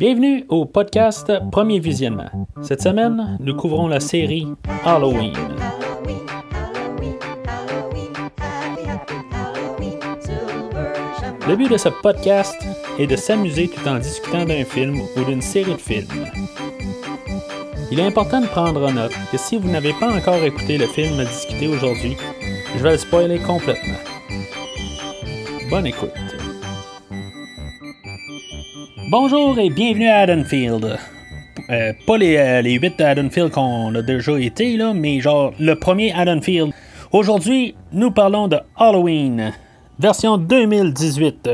Bienvenue au podcast Premier Visionnement. Cette semaine, nous couvrons la série Halloween. Le but de ce podcast est de s'amuser tout en discutant d'un film ou d'une série de films. Il est important de prendre en note que si vous n'avez pas encore écouté le film à discuter aujourd'hui, je vais le spoiler complètement. Bonne écoute. Bonjour et bienvenue à Haddonfield. Euh, pas les, euh, les 8 Haddonfield qu'on a déjà été, là, mais genre le premier Haddonfield. Aujourd'hui, nous parlons de Halloween, version 2018,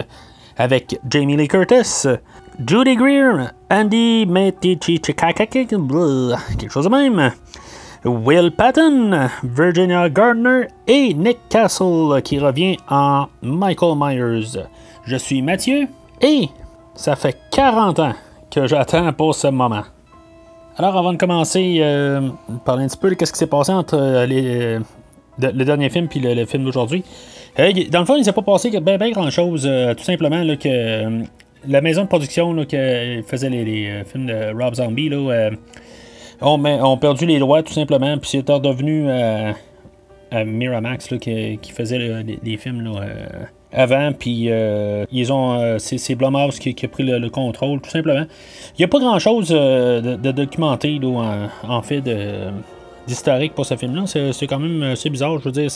avec Jamie Lee Curtis, Judy Greer, Andy Metici quelque chose de même. Will Patton, Virginia Gardner et Nick Castle qui revient en Michael Myers. Je suis Mathieu et ça fait 40 ans que j'attends pour ce moment. Alors, avant de commencer, euh, parler un petit peu de ce qui s'est passé entre euh, les, le dernier film et le, film d'aujourd'hui. Euh, dans le fond, il ne s'est pas passé bien, grand chose. tout simplement que la maison de production qui faisait les, films de Rob Zombie là, ont, perdu les droits tout simplement. Puis c'est redevenu à Miramax qui, faisait les, films. Là, avant, puis euh, ils ont. Euh, c'est Blumhouse qui, a pris le, contrôle, tout simplement. Il n'y a pas grand chose euh, de, documenté, en, fait, d'historique pour ce film-là. C'est quand même assez bizarre, je veux dire.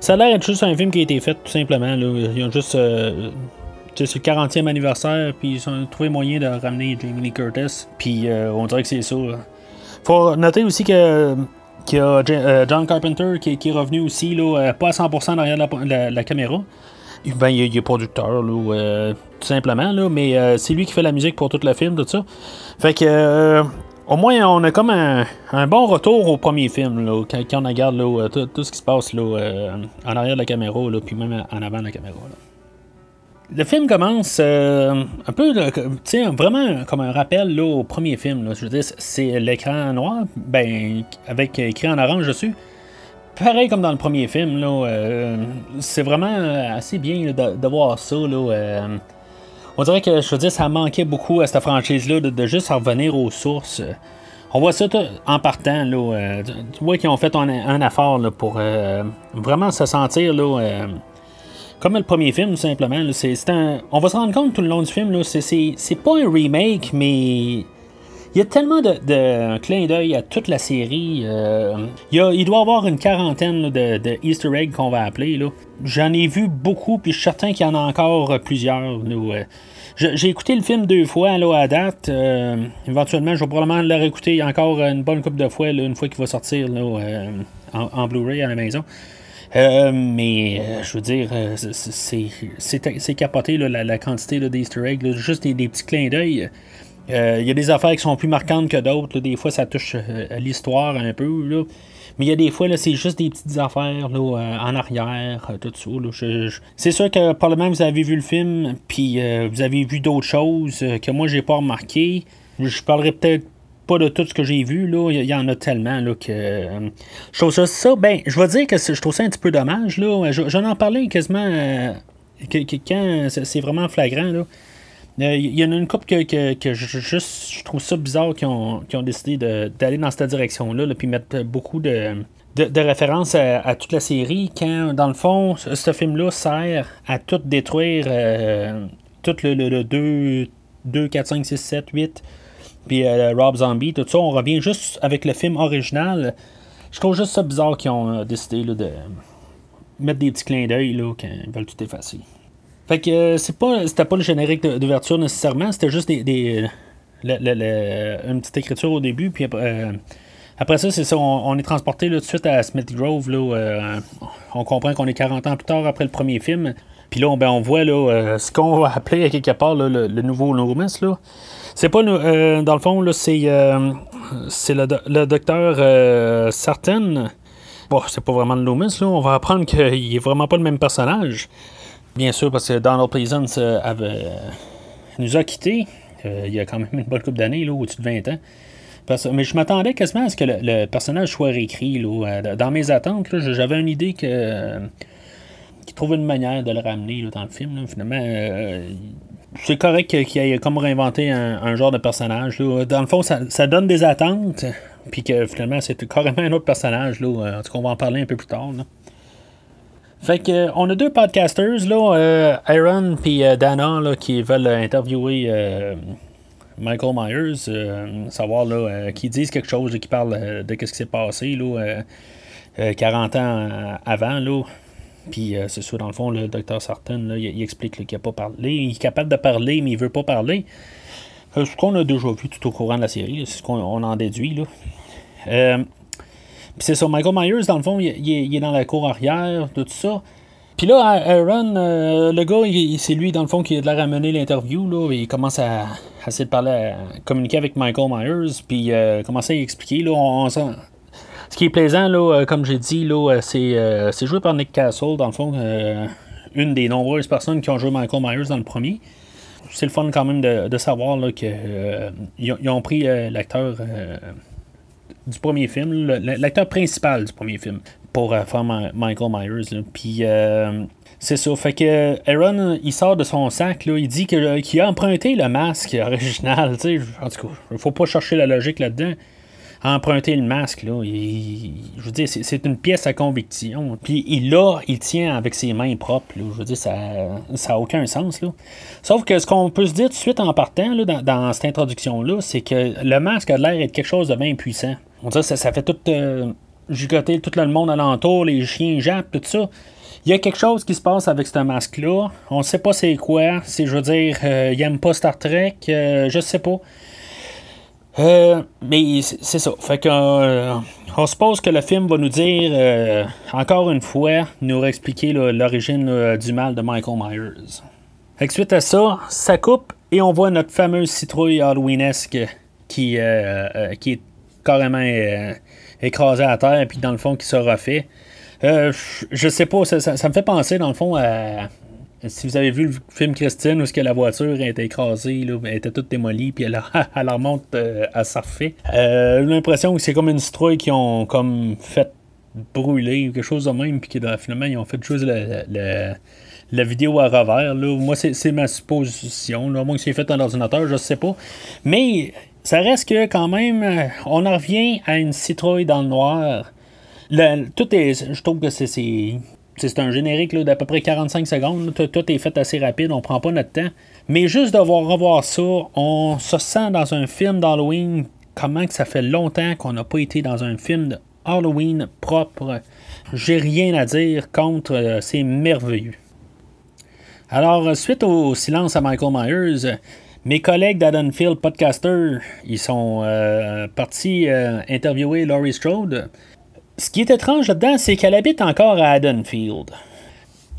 Ça a l'air d'être juste un film qui a été fait, tout simplement. Là. Ils ont juste. c'est le 40e anniversaire, puis ils ont trouvé moyen de ramener Jamie Lee Curtis, puis on dirait que c'est ça. Faut noter aussi que qu'il y a John Carpenter qui, est revenu aussi, là, pas à 100% derrière la caméra. Ben, il, est producteur, là, euh, tout simplement, là, mais euh, c'est lui qui fait la musique pour tout le film, tout ça. Fait que, euh, au moins, on a comme un, bon retour au premier film, là, quand, on regarde là, tout, ce qui se passe là, en arrière de la caméra, là, puis même en avant de la caméra. Le film commence un peu, vraiment comme un rappel là, au premier film. Là. Je veux dire, c'est l'écran noir, ben, avec écrit en orange dessus pareil comme dans le premier film, là, euh, c'est vraiment assez bien de, voir ça. Là, euh, on dirait que je veux dire, ça manquait beaucoup à cette franchise-là de, juste revenir aux sources. On voit ça en partant. Là, euh, tu vois qu'ils ont fait un, effort là, pour vraiment se sentir là, comme le premier film, tout simplement. on va se rendre compte tout le long du film, c'est pas un remake, mais il y a tellement de, clins d'œil à toute la série. Euh, il, doit y avoir une quarantaine de, Easter eggs qu'on va appeler. J'en ai vu beaucoup, puis je suis certain qu'il y en a encore plusieurs. Euh. J'ai écouté le film deux fois là, à date. Euh, éventuellement, je vais probablement le réécouter encore une bonne couple de fois, une fois qu'il va sortir en, Blu-ray à la maison. mais je veux dire, c'est capoté la, quantité d'Easter eggs, juste des, petits clins d'œil. Euh, il y a des affaires qui sont plus marquantes que d'autres. Des fois, ça touche euh, l'histoire un peu. Mais il y a des fois, c'est juste des petites affaires euh, en arrière, tout ça. C'est sûr que probablement vous avez vu le film, puis vous avez vu d'autres choses que moi, j'ai pas remarqué. Je parlerai peut-être pas de tout ce que j'ai vu. Il y en a tellement que. je trouve ça, ben, je vais dire que je trouve ça un petit peu dommage. J'en ai parlé quasiment quand c'est vraiment flagrant. Il euh, y en a une couple que, que, je, je trouve ça bizarre qui ont, ont, décidé d'aller dans cette direction-là, puis mettre beaucoup de, de, références à, toute la série, quand, dans le fond, ce, film-là sert à tout détruire, euh, tout le, le, 2, 2, 4, 5, 6, 7, 8, puis euh, Rob Zombie, tout ça. On revient juste avec le film original. Je trouve juste ça bizarre qu'ils ont décidé de mettre des petits clins d'œil quand ils veulent tout effacer. Fait que euh, c'est pas, c'était pas le générique d'ouverture nécessairement, c'était juste des, une petite écriture au début, puis euh, après ça, c'est ça, on, est transporté tout de suite à Smith Grove. Là, euh, on comprend qu'on est 40 ans plus tard après le premier film. Puis là, on, ben, voit là, ce qu'on va appeler à quelque part le, nouveau Loomis. C'est pas, dans le fond, là, c'est, c'est le, le docteur Sartain. Bon, c'est pas vraiment le Loomis. Là. On va apprendre qu'il est vraiment pas le même personnage. Bien sûr, parce que Donald Pleasance euh, avait, euh, nous a quittés euh, il y a quand même une bonne couple d'années, au-dessus de 20 ans. mais je m'attendais quasiment à ce que le, personnage soit réécrit. Là, dans mes attentes, j'avais une idée que qu'il trouve une manière de le ramener dans le film. Finalement, c'est correct qu'il ait comme réinventé un, genre de personnage. Dans le fond, ça, donne des attentes, puis que finalement, c'est carrément un autre personnage. Là. En tout cas, on va en parler un peu plus tard. Fait que, on a deux podcasters, là, Aaron et Dana, qui veulent interviewer Michael Myers, savoir là, qui disent quelque chose, qui parlent de ce qui s'est passé là, 40 ans avant. Là. Puis euh, c'est ça, dans le fond, le docteur Sarton, il, explique qu'il n'a pas parlé. Il est capable de parler, mais il veut pas parler. Euh, ce qu'on a déjà vu tout au courant de la série, c'est ce qu'on en déduit. Là. Euh, puis c'est ça, Michael Myers, dans le fond, il, est dans la cour arrière, tout ça. Puis là, Aaron, le gars, c'est lui, dans le fond, qui a de la ramener l'interview. Là, il commence à, essayer de parler, à communiquer avec Michael Myers. Puis commencer à expliquer. Là, on, ce qui est plaisant, là, euh, comme j'ai dit, là, euh, euh, c'est, joué par Nick Castle, dans le fond, une des nombreuses personnes qui ont joué Michael Myers dans le premier. C'est le fun quand même de, savoir qu'ils ont pris l'acteur du premier film, l'acteur principal du premier film, pour faire Michael Myers. Puis c'est ça. Fait que Aaron, il sort de son sac, là, il dit qu'il a emprunté le masque original. En tout cas, il faut pas chercher la logique là-dedans emprunter le masque, là, je veux dire, c'est une pièce à conviction. Puis il l'a, il tient avec ses mains propres. Là, je veux dire, ça n'a aucun sens. Là. Sauf que ce qu'on peut se dire tout de suite en partant là, dans, cette introduction-là, c'est que le masque a l'air d'être quelque chose de bien puissant. On dirait que ça, fait tout euh, tout le monde alentour, les chiens jappent, tout ça. Il y a quelque chose qui se passe avec ce masque-là. On ne sait pas c'est quoi. C'est, je veux dire, euh, il n'aime pas Star Trek. Euh, je sais pas. Euh, mais c'est ça. Fait qu'on euh, on suppose que le film va nous dire, euh, encore une fois, nous expliquer l'origine du mal de Michael Myers. Suite à ça, ça coupe et on voit notre fameuse citrouille Halloweenesque qui, est carrément écrasée à terre et puis dans le fond qui se refait. je sais pas, ça, ça, me fait penser dans le fond à, si vous avez vu le film Christine où que la voiture a été écrasée, là, elle était toute démolie, puis elle, elle remonte euh, à surfer. Euh, j'ai l'impression que c'est comme une citrouille qui ont comme fait brûler quelque chose de même, puis finalement ils ont fait juste la vidéo à revers. Là. Moi, c'est ma supposition. Là. Moi, c'est fait dans l'ordinateur, je sais pas. Mais ça reste que quand même, on en revient à une citrouille dans le noir. tout est. Je trouve que c'est un générique d'à peu près 45 secondes. Tout, est fait assez rapide, on prend pas notre temps. Mais juste de voir revoir ça, on se sent dans un film d'Halloween. Comment que ça fait longtemps qu'on n'a pas été dans un film de Halloween propre? J'ai rien à dire contre, euh, c'est merveilleux. Alors, suite au silence à Michael Myers, mes collègues d'Adenfield Podcaster, ils sont euh, partis euh, interviewer Laurie Strode ce qui est étrange là-dedans, c'est qu'elle habite encore à Haddonfield.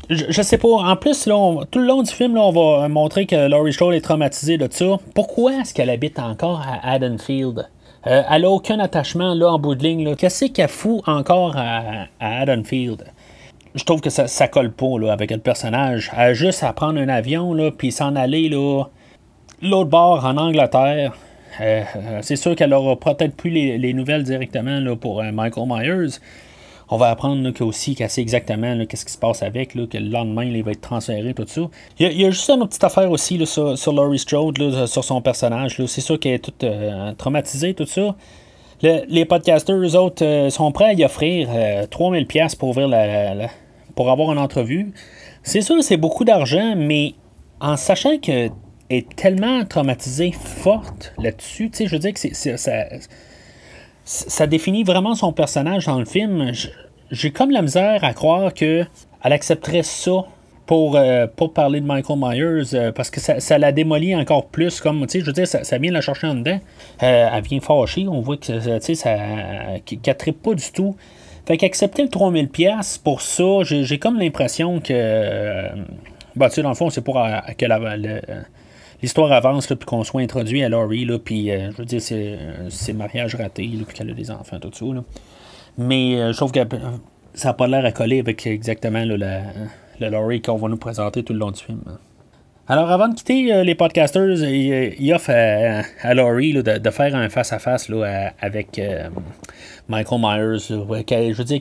Je, sais pas. En plus, tout le long du film, on va montrer que Laurie Strode est traumatisée de ça. Pourquoi est-ce qu'elle habite encore à Haddonfield? Euh, elle n'a aucun attachement là, en bout de ligne. Qu'est-ce qu'elle fout encore à, Haddonfield? Je trouve que ça, colle pas là, avec le personnage. Elle a juste à prendre un avion puis s'en aller l'autre bord en Angleterre. Euh, euh, c'est sûr qu'elle aura peut-être plus les, nouvelles directement là, pour euh, Michael Myers. On va apprendre aussi qu'elle sait exactement qu'est-ce qui se passe avec, que le lendemain, il va être transféré, tout ça. Il y, a, juste une petite affaire aussi sur, Laurie Strode, sur son personnage. C'est sûr qu'elle est toute traumatisée, tout ça. les podcasters, eux autres, sont prêts à y offrir 3000$ pour, ouvrir pour avoir une entrevue. C'est sûr, c'est beaucoup d'argent, mais en sachant que est tellement traumatisée, forte là-dessus. Tu sais, je veux dire que c'est, ça, ça définit vraiment son personnage dans le film. J'ai comme la misère à croire qu'elle accepterait ça pour, euh, pour parler de Michael Myers euh, parce que ça, ça, la démolit encore plus. Comme, tu sais, je veux dire, ça, ça vient la chercher en dedans. Euh, elle vient fâcher. On voit que, sais, ça, qu'elle pas du tout. Fait qu'accepter le 3000$ pour ça, j'ai, comme l'impression que. bah, tu sais, dans le fond, c'est pour que la, l'histoire avance, puis qu'on soit introduit à Laurie, là, puis euh, je veux dire, c'est, c'est mariage raté, puis qu'elle a des enfants, tout ça. Là. Mais euh, je trouve que ça n'a pas l'air à coller avec exactement la, la Laurie qu'on va nous présenter tout le long du film. Alors, avant de quitter euh, les podcasters, il, offre à, Laurie de, faire un face-à-face avec Michael Myers. je veux dire,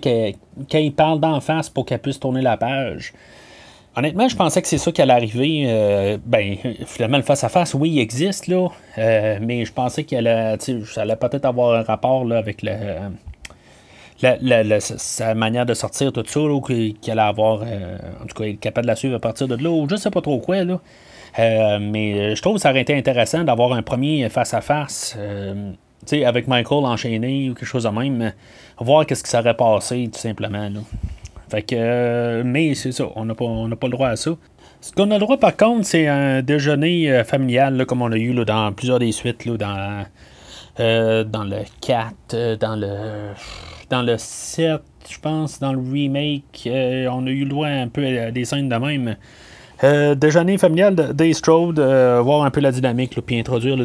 qu'il parle d'en face pour qu'elle puisse tourner la page. Honnêtement, je pensais que c'est ça qui allait arriver. ben, finalement, le face-à-face, oui, il existe, là. mais je pensais qu'il allait, ça allait peut-être avoir un rapport là, avec le, sa manière de sortir, tout ça, qu'il allait avoir, en tout cas, être capable de la suivre à partir de là, ou je sais pas trop quoi, là. mais je trouve que ça aurait été intéressant d'avoir un premier face-à-face, avec Michael enchaîné ou quelque chose de même, voir qu'est-ce qui s'aurait passé, tout simplement, là. Euh, mais c'est ça, on n'a pas, pas le droit à ça. Ce qu'on a le droit, par contre, c'est un déjeuner euh, familial, comme on a eu là, dans plusieurs des suites, là, dans, euh, dans le 4, dans le, dans le 7, je pense, dans le remake. on a eu le droit un peu à des scènes de même. déjeuner familial de Strode, voir un peu la dynamique, puis introduire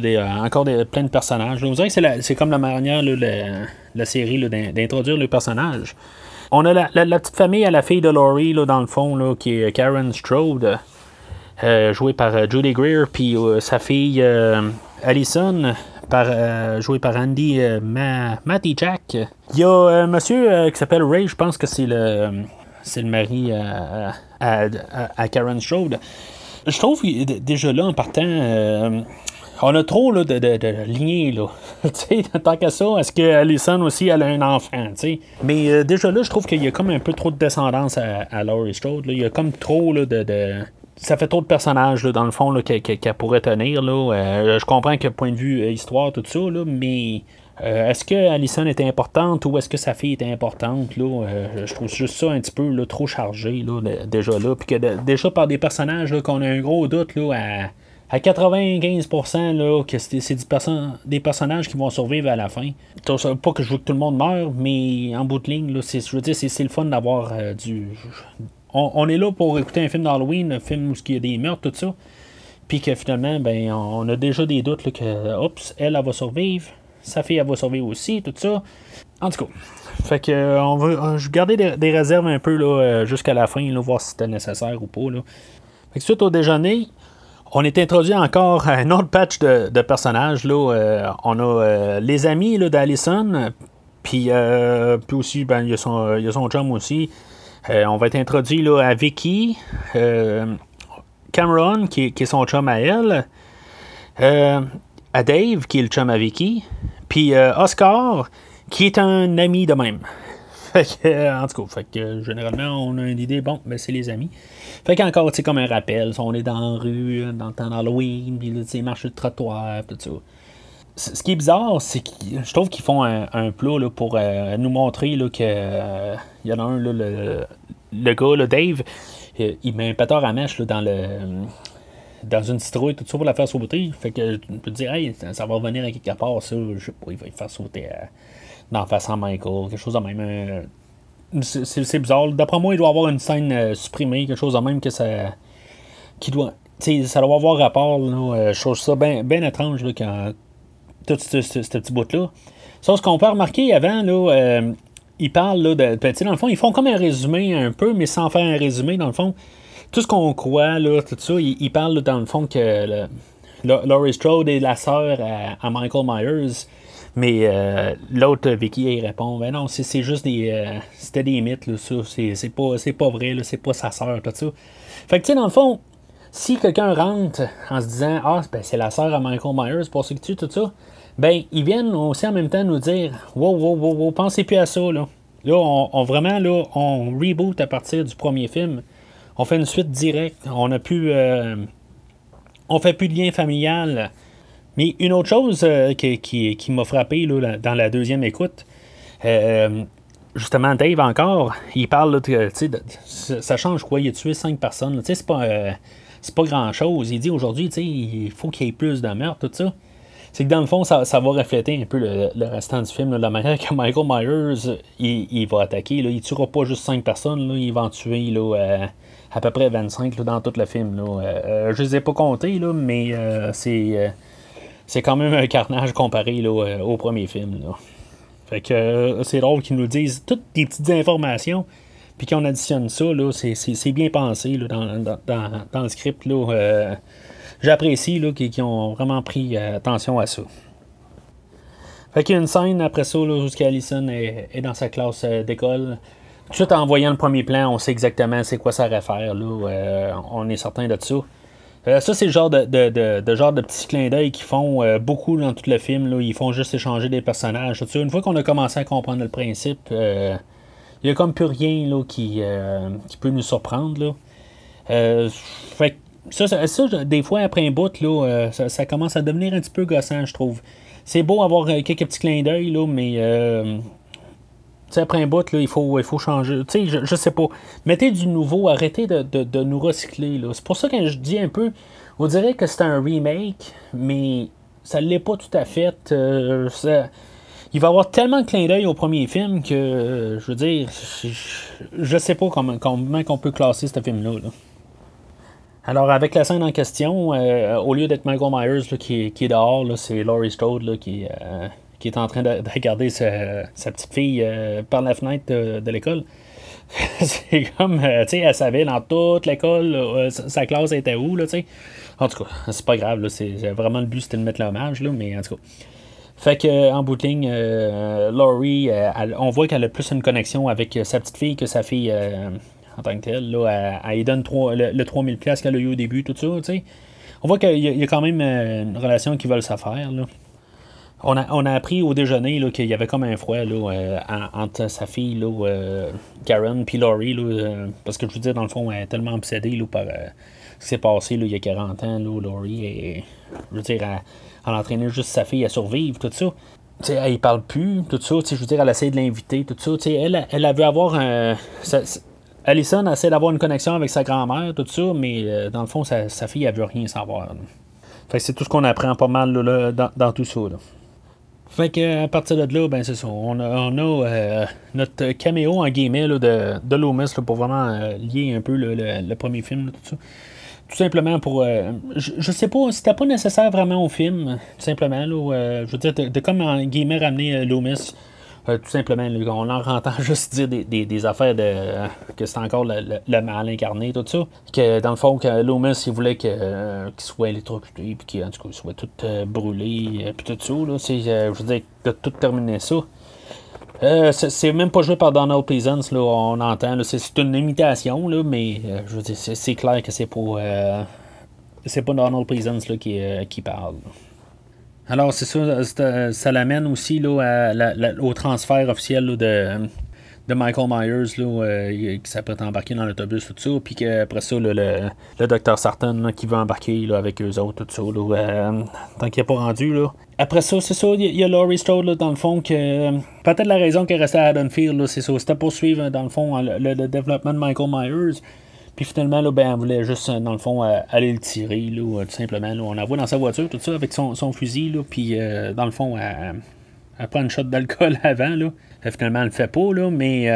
encore des, plein de personnages. Vous savez que c'est comme la manière, la, la, série, d'introduire le personnage. On a la, petite famille à la fille de Laurie, là, dans le fond, là, qui est Karen Strode, euh, jouée par euh, Julie Greer, puis euh, sa fille Allison, par, jouée par Andy Matty Jack. Il y a un monsieur qui s'appelle Ray, je pense que c'est le, c'est le mari à, Karen Strode. Je trouve déjà là, en partant, on a trop là, de, de, de lignées, là. tant qu'à ça, est-ce que Alison aussi elle a un enfant, sais? Mais euh, déjà là, je trouve qu'il y a comme un peu trop de descendance à, Laurie Strode. Là. Il y a comme trop là, de, Ça fait trop de personnages, là, dans le fond, qu'elle pourrait tenir. Là. Euh, je comprends que point de vue euh, histoire, tout ça, là, mais. est-ce que Allison était importante ou est-ce que sa fille était importante? Là? je trouve juste ça un petit peu là, trop chargé là, déjà là. Puis que déjà par des personnages qu'on a un gros doute là, à, à 95%, là, que c'est des, personnages qui vont survivre à la fin. Pas que je veux que tout le monde meure, mais en bout de ligne, là, je veux dire, c'est le fun d'avoir euh, du. On, est là pour écouter un film d'Halloween, un film où il y a des meurtres, tout ça. Puis que finalement, ben, on a déjà des doutes là, que, oups, elle, elle va survivre. Sa fille, elle va survivre aussi, tout ça. En tout cas. Fait que euh, on va je garder des, réserves un peu là, euh, jusqu'à la fin, voir si c'était nécessaire ou pas. Là. Fait que au déjeuner, on est introduit encore à un autre patch de, personnages. Là. Euh, on a euh, les amis d'Allison, puis, euh, puis aussi, ben, il, y a son, y a son chum aussi. on va être introduit là, à Vicky, Cameron, qui, est son chum à elle, à Dave, qui est le chum à Vicky, puis Oscar, qui est un ami de même. En tout cas, fait que, généralement, on a une idée, bon, ben, c'est les amis. Fait qu'encore, c'est comme un rappel. On est dans la rue, dans le temps d'Halloween, puis là, tu marche le trottoir, tout ça. Ce qui est bizarre, c'est que je trouve qu'ils font un, plat là, pour euh, nous montrer que euh, il y en a un, le, gars, Dave, euh, il met un pétard à mèche dans une citrouille, tout ça pour la faire sauter. Fait que je peux te dire, hey, ça, va revenir à quelque part, ça. Je sais pas, il va faire sauter dans face à Michael, quelque chose de même. C'est bizarre. D'après moi, il doit avoir une scène euh, supprimée, quelque chose de même que ça. qui doit. ça doit avoir rapport. Là, euh, je trouve ça bien étrange là, quand. Tout ce, petit bout-là. Sauf qu'on peut remarquer avant, là, euh, ils parlent là, de. Ben, dans le fond, ils font comme un résumé un peu, mais sans faire un résumé, dans le fond. Tout ce qu'on croit, là, tout ça, ils, parlent dans le fond que Laurie Strode est la sœur à Michael Myers. Mais euh, l'autre, Vicky, il répond Ben non, c'est juste des. Euh, c'était des mythes, là, ça. C'est pas, pas vrai, c'est pas sa sœur, tout ça. Fait que, tu sais, dans le fond, si quelqu'un rentre en se disant Ah, ben, c'est la sœur à Michael Myers pour ce que tu tout ça, ben, ils viennent aussi en même temps nous dire Wow, wow, wow, wow, pensez plus à ça, là. Là, on, vraiment, là, on reboot à partir du premier film. On fait une suite directe. On a plus. Euh, on fait plus de lien familial mais une autre chose euh, qui, m'a frappé dans la deuxième écoute, euh, justement, Dave encore, il parle que ça change quoi, il a tué cinq personnes, c'est pas, euh, pas grand chose. Il dit aujourd'hui, il faut qu'il y ait plus de meurtres, tout ça. C'est que dans le fond, ça, va refléter un peu le, restant du film, la manière que Michael Myers il, va attaquer. il ne tuera pas juste cinq personnes, il va en tuer à peu près 25 dans tout le film. je ne les ai pas comptés, mais c'est c'est quand même un carnage comparé euh, au premier film. Fait que euh, c'est drôle qu'ils nous disent toutes des petites informations, puis qu'on additionne ça, c'est, bien pensé dans, le script. Euh, j'apprécie qu'ils, ont vraiment pris attention à ça. Fait qu'il y a une scène après ça où Alison est, est, dans sa classe d'école. tout en voyant le premier plan, on sait exactement c'est quoi ça réfère. Là, on est certain de ça. Ça, c'est le genre de, de, genre de petits clins d'œil qu'ils font beaucoup dans tout le film. Là. Ils font juste échanger des personnages. Une fois qu'on a commencé à comprendre le principe, il n'y a comme plus rien là, qui, qui peut nous surprendre. Là. fait ça, ça, des fois, après un bout, là, ça, commence à devenir un petit peu gossant, je trouve. C'est beau avoir quelques petits clins d'œil, là, mais après un bout, là, il, faut, il faut changer. Je, je sais pas. Mettez du nouveau, arrêtez de, nous recycler. C'est pour ça que je dis un peu, on dirait que c'est un remake, mais ça ne l'est pas tout à fait. Euh, il va y avoir tellement de clins d'œil au premier film que, euh, je veux dire, je, ne sais pas comment, comment on peut classer ce film-là. Alors, avec la scène en question, euh, au lieu d'être Michael Myers qui, qui, est dehors, c'est Laurie Strode qui, qui est en train de, regarder sa, petite fille euh, par la fenêtre de, l'école. c'est comme, euh, tu sais, elle savait dans toute l'école, euh, sa classe était où, là, tu sais. En tout cas, c'est pas grave, là, c'est vraiment le but, c'était de mettre l'hommage, là, mais en tout cas. Fait que en bout de ligne, Laurie, on voit qu'elle a plus une connexion avec sa petite fille que sa fille en tant que telle. Là, elle, donne le, le 3000 qu'elle a eu au début, tout ça, tu sais. On voit qu'il y, a quand même une relation qui veulent s'affaire, là. On a, appris au déjeuner qu'il y avait comme un froid là, euh, entre sa fille, là, euh, Karen, puis Laurie. Euh, parce que je veux dire, dans le fond, elle est tellement obsédée là, par ce qui s'est passé là, il y a 40 ans, là, Laurie. Et, je veux dire, elle, elle entraînait juste sa fille à survivre, tout ça. elle ne parle plus, tout ça. Je veux dire, elle essaie de l'inviter, tout ça. Elle, elle a vu avoir un. Allison essaie d'avoir une connexion avec sa grand-mère, tout ça, mais dans le fond, sa, fille, elle veut rien savoir. Fait c'est tout ce qu'on apprend pas mal là, dans, dans, tout ça. Là. Fait que à partir de là, ben c'est ça. On a, on a euh, notre caméo en guillemets de, de Loomis pour vraiment euh, lier un peu le, premier film, tout ça. Tout simplement pour. Euh, je, sais pas, c'était pas nécessaire vraiment au film, tout simplement. Là, je veux dire, de, comme en guillemets ramener Loomis euh, tout simplement, on en entend juste dire des, affaires de que c'est encore le, mal incarné, tout ça. Que dans le fond, que Loomis, il voulait euh, qu'il soit électrocuté, puis qu'il soit tout euh, brûlé, puis tout ça. Là, je veux dire, de tout terminer ça. c'est même pas joué par Donald Pleasance, là, on entend. C'est une imitation, là, mais je veux dire, c'est clair que c'est c'est pas Donald Pleasance là, qui, qui parle. Alors, c'est ça, ça, l'amène aussi là, au transfert officiel de, de Michael Myers là, euh, qui s'apprête à embarquer dans l'autobus, tout ça, puis qu'après ça, le, le, docteur Sarton qui veut embarquer là, avec eux autres, tout ça, euh, tant qu'il n'est pas rendu. Là. Après ça, c'est ça, il y, a Laurie Strode dans le fond que peut-être la raison qu'elle restait à Haddonfield, c'est ça, c'était pour suivre dans le fond le, développement de Michael Myers. Puis finalement, là, ben, elle voulait juste, euh, dans le fond, euh, aller le tirer, là, euh, tout simplement. On la voit dans sa voiture, tout ça, avec son, fusil, là, puis dans le fond, elle, prend une shot d'alcool avant, là. finalement, elle le fait pas, là, mais...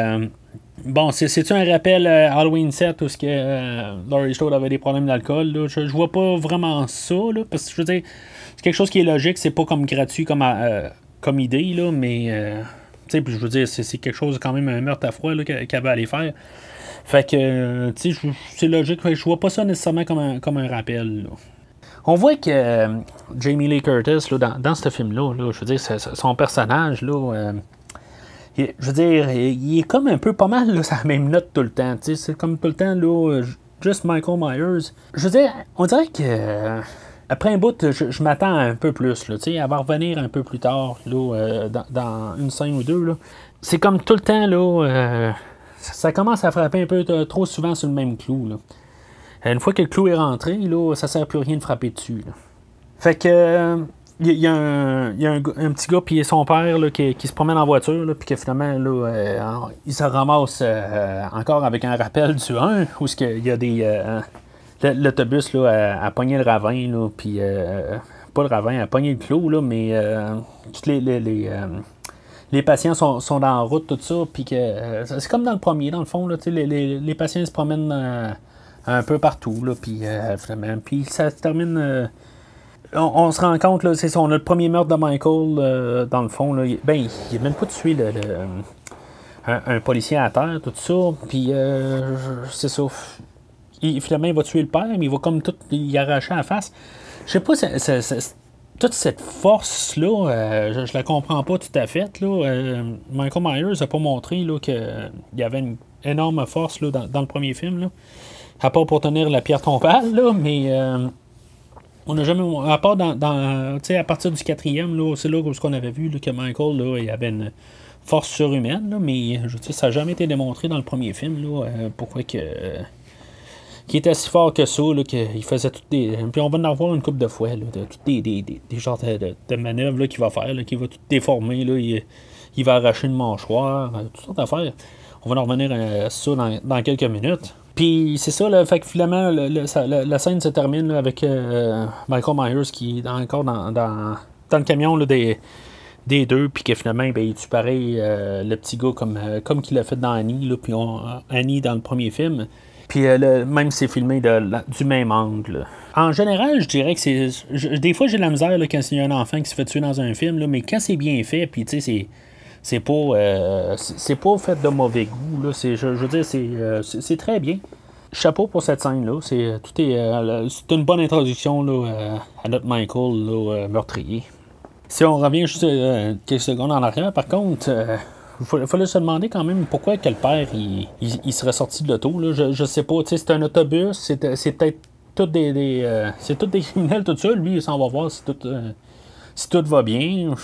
Bon, c'est-tu un rappel Halloween 7 où ce que Laurie Strode avait des problèmes d'alcool? Je, je vois pas vraiment ça, là, parce que je veux dire, c'est quelque chose qui est logique, c'est pas comme gratuit comme, comme idée, là, mais tu sais, je veux dire, c'est quelque chose quand même un meurtre à froid qu'elle va aller faire. Fait que, tu sais, c'est logique. Je vois pas ça nécessairement comme un, comme un rappel. On voit que euh, Jamie Lee Curtis, là, dans, ce film-là, je veux dire, son personnage, là, euh, je veux dire, il est comme un peu pas mal là, sa même note tout le temps. C'est comme tout le temps, là, juste Michael Myers. Je veux dire, on dirait que. Euh, après un bout, je, m'attends un peu plus. Là, elle va revenir un peu plus tard là, dans, une scène ou deux. C'est comme tout le temps, là ça commence à frapper un peu trop souvent sur le même clou. Une fois que le clou est rentré, là, ça sert plus à rien de frapper dessus. Fait que il y, a, un, petit gars puis son père qui, se promène en voiture puis que finalement euh, il se ramasse euh, encore avec un rappel du 1 où il y a des euh, l'autobus là, a, pogné le ravin puis pas le ravin a pogné le clou là, mais toutes les les patients sont, sont la route, tout ça, puis que euh, c'est comme dans le premier, dans le fond, là, les, les, les patients se promènent euh, un peu partout, là, puis euh, puis ça se termine. On, se rend compte, là, c'est son le premier meurtre de Michael, dans le fond, là, il, ben, il n'a même pas tué le, un, policier à terre, tout ça, puis c'est ça. Il, finalement, il va tuer le père, mais il va comme tout y arracher à la face. Je sais pas, toute cette force-là, euh, je, la comprends pas tout à fait. Là. Michael Myers n'a pas montré qu'il y avait une énorme force là, dans, le premier film. Là. À part pour tenir la pierre tombale, là, mais on n'a jamais. À part dans. à partir du quatrième, là, c'est là où qu'on avait vu que Michael là, il avait une force surhumaine, mais je ça n'a jamais été démontré dans le premier film. Là, pourquoi que qui était si fort que ça, qu'il faisait toutes des. Puis on va en avoir une coupe de fois, de, toutes des, des, des, genres de, manœuvres qu'il va faire, qu'il va tout déformer, là, il, va arracher une mâchoire, euh, toutes sortes d'affaires. On va en revenir à ça dans, quelques minutes. Puis c'est ça, là, fait que finalement, la, scène se termine avec euh, Michael Myers qui est encore dans, dans, dans le camion des, des deux, puis que finalement, ben, il tue pareil euh, le petit gars comme, comme qu'il a fait dans Annie, puis Annie dans le premier film. Puis euh, même c'est filmé du même angle. En général, je dirais que c'est. des fois, j'ai de la misère là, quand il y a un enfant qui se fait tuer dans un film, là, mais quand c'est bien fait, puis tu sais, c'est. C'est pas, euh, c'est pas fait de mauvais goût. Là. Je, je veux dire, euh, c'est, très bien. Chapeau pour cette scène-là. C'est, tout est, c'est une bonne introduction là, à notre Michael meurtrier. Si on revient juste quelques secondes en arrière, par contre, il fallait se demander quand même pourquoi que le père il, serait sorti de l'auto. Je, je sais pas, c'est un autobus, c'est peut-être tout des, euh, c'est tout des criminels, tout ça. Lui, il s'en va voir si tout, euh, si tout va bien.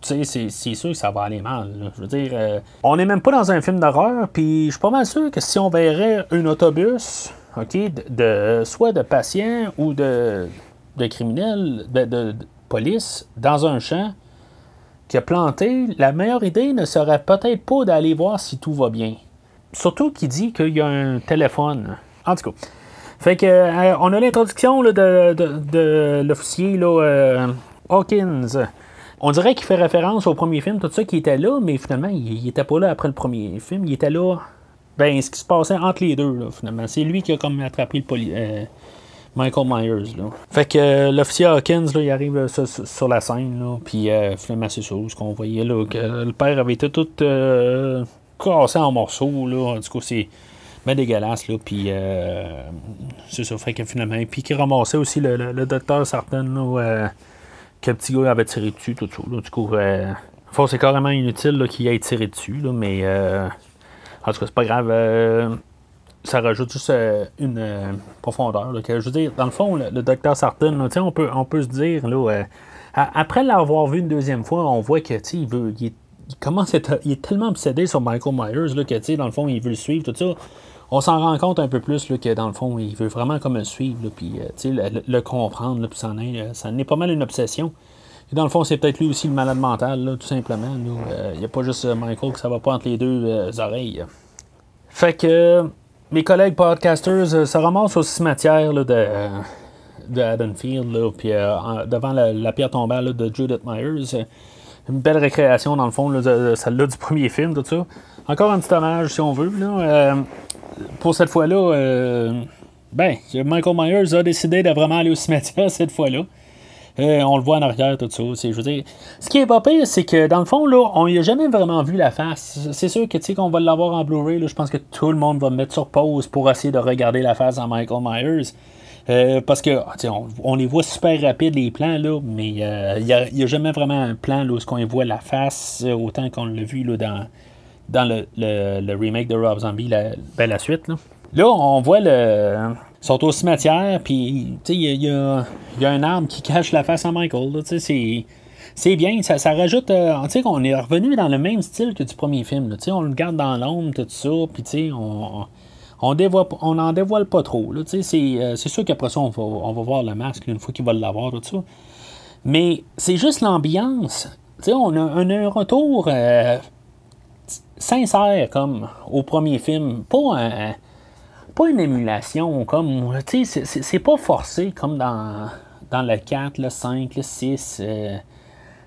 C'est, c'est sûr que ça va aller mal. Je veux dire, euh, on n'est même pas dans un film d'horreur, puis je suis pas mal sûr que si on verrait un autobus, ok, de, soit de patients ou de, de criminels, de, de police, dans un champ, qui a planté, la meilleure idée ne serait peut-être pas d'aller voir si tout va bien. Surtout qu'il dit qu'il y a un téléphone. En tout cas. Fait que euh, on a l'introduction de, de, l'officier euh, Hawkins. On dirait qu'il fait référence au premier film, tout ça qui était là, mais finalement, il, n'était pas là après le premier film. Il était là. Ben, ce qui se passait entre les deux, finalement. C'est lui qui a comme attrapé le, poli, euh, Michael Myers. Là. Fait que euh, l'officier Hawkins, là, il arrive euh, sur, la scène, là, puis euh, finalement, c'est ce qu'on voyait, là, le père avait été tout euh, cassé en morceaux, là, du coup, c'est bien dégueulasse, là, puis c'est ça, fait que finalement, puis qui ramassait aussi le, docteur Sarton, là, que le petit gars avait tiré dessus, tout ça, du coup, c'est carrément inutile qu'il ait tiré dessus, mais en tout cas, c'est pas grave ça rajoute juste euh, une euh, profondeur. que, je veux dire, dans le fond, le, docteur Sarton, on, peut, on peut se dire, là, euh, après l'avoir vu une deuxième fois, on voit que il veut. Il, commence il est tellement obsédé sur Michael Myers là, que dans le fond, il veut le suivre, tout ça. On s'en rend compte un peu plus que dans le fond, il veut vraiment comme le suivre, puis le, le, comprendre, puis ça en est pas mal une obsession. Et dans le fond, c'est peut-être lui aussi le malade mental, tout simplement. Il n'y a pas juste Michael que ça va pas entre les deux oreilles. Fait que mes collègues podcasters euh, se ramassent au cimetière de, euh, de puis euh, devant la, pierre tombale de Judith Myers. Une belle récréation, dans le fond, de, celle-là du premier film, tout ça. Encore un petit hommage, si on veut. pour cette fois-là, ben, Michael Myers a décidé de vraiment aller au cimetière cette fois-là. Euh, on le voit en arrière, tout ça. Je veux dire, ce qui est pas pire, c'est que dans le fond, là, on n'y a jamais vraiment vu la face. C'est sûr que tu sais qu'on va l'avoir en Blu-ray. Je pense que tout le monde va mettre sur pause pour essayer de regarder la face de Michael Myers. Euh, parce que ah, on, les voit super rapides les plans là, mais euh, il n'y a, jamais vraiment un plan là, où on voit la face autant qu'on l'a vu là, dans, dans le, remake de Rob Zombie, la, ben, la suite. Là. là, on voit le, sont au cimetière, puis il y, a, un arbre qui cache la face à Michael. c'est bien, ça, ça rajoute. Euh, qu'on est revenu dans le même style que du premier film. on le garde dans l'ombre, tout ça, puis on, on, dévoile, on en dévoile pas trop. Euh, c'est sûr qu'après ça, on va, on va voir le masque une fois qu'il va l'avoir, tout ça. Mais c'est juste l'ambiance. On a, on a un retour euh, sincère comme au premier film. Pas un pas une émulation comme. Tu sais, c'est pas forcé comme dans, dans le 4, le 5, le 6. Euh,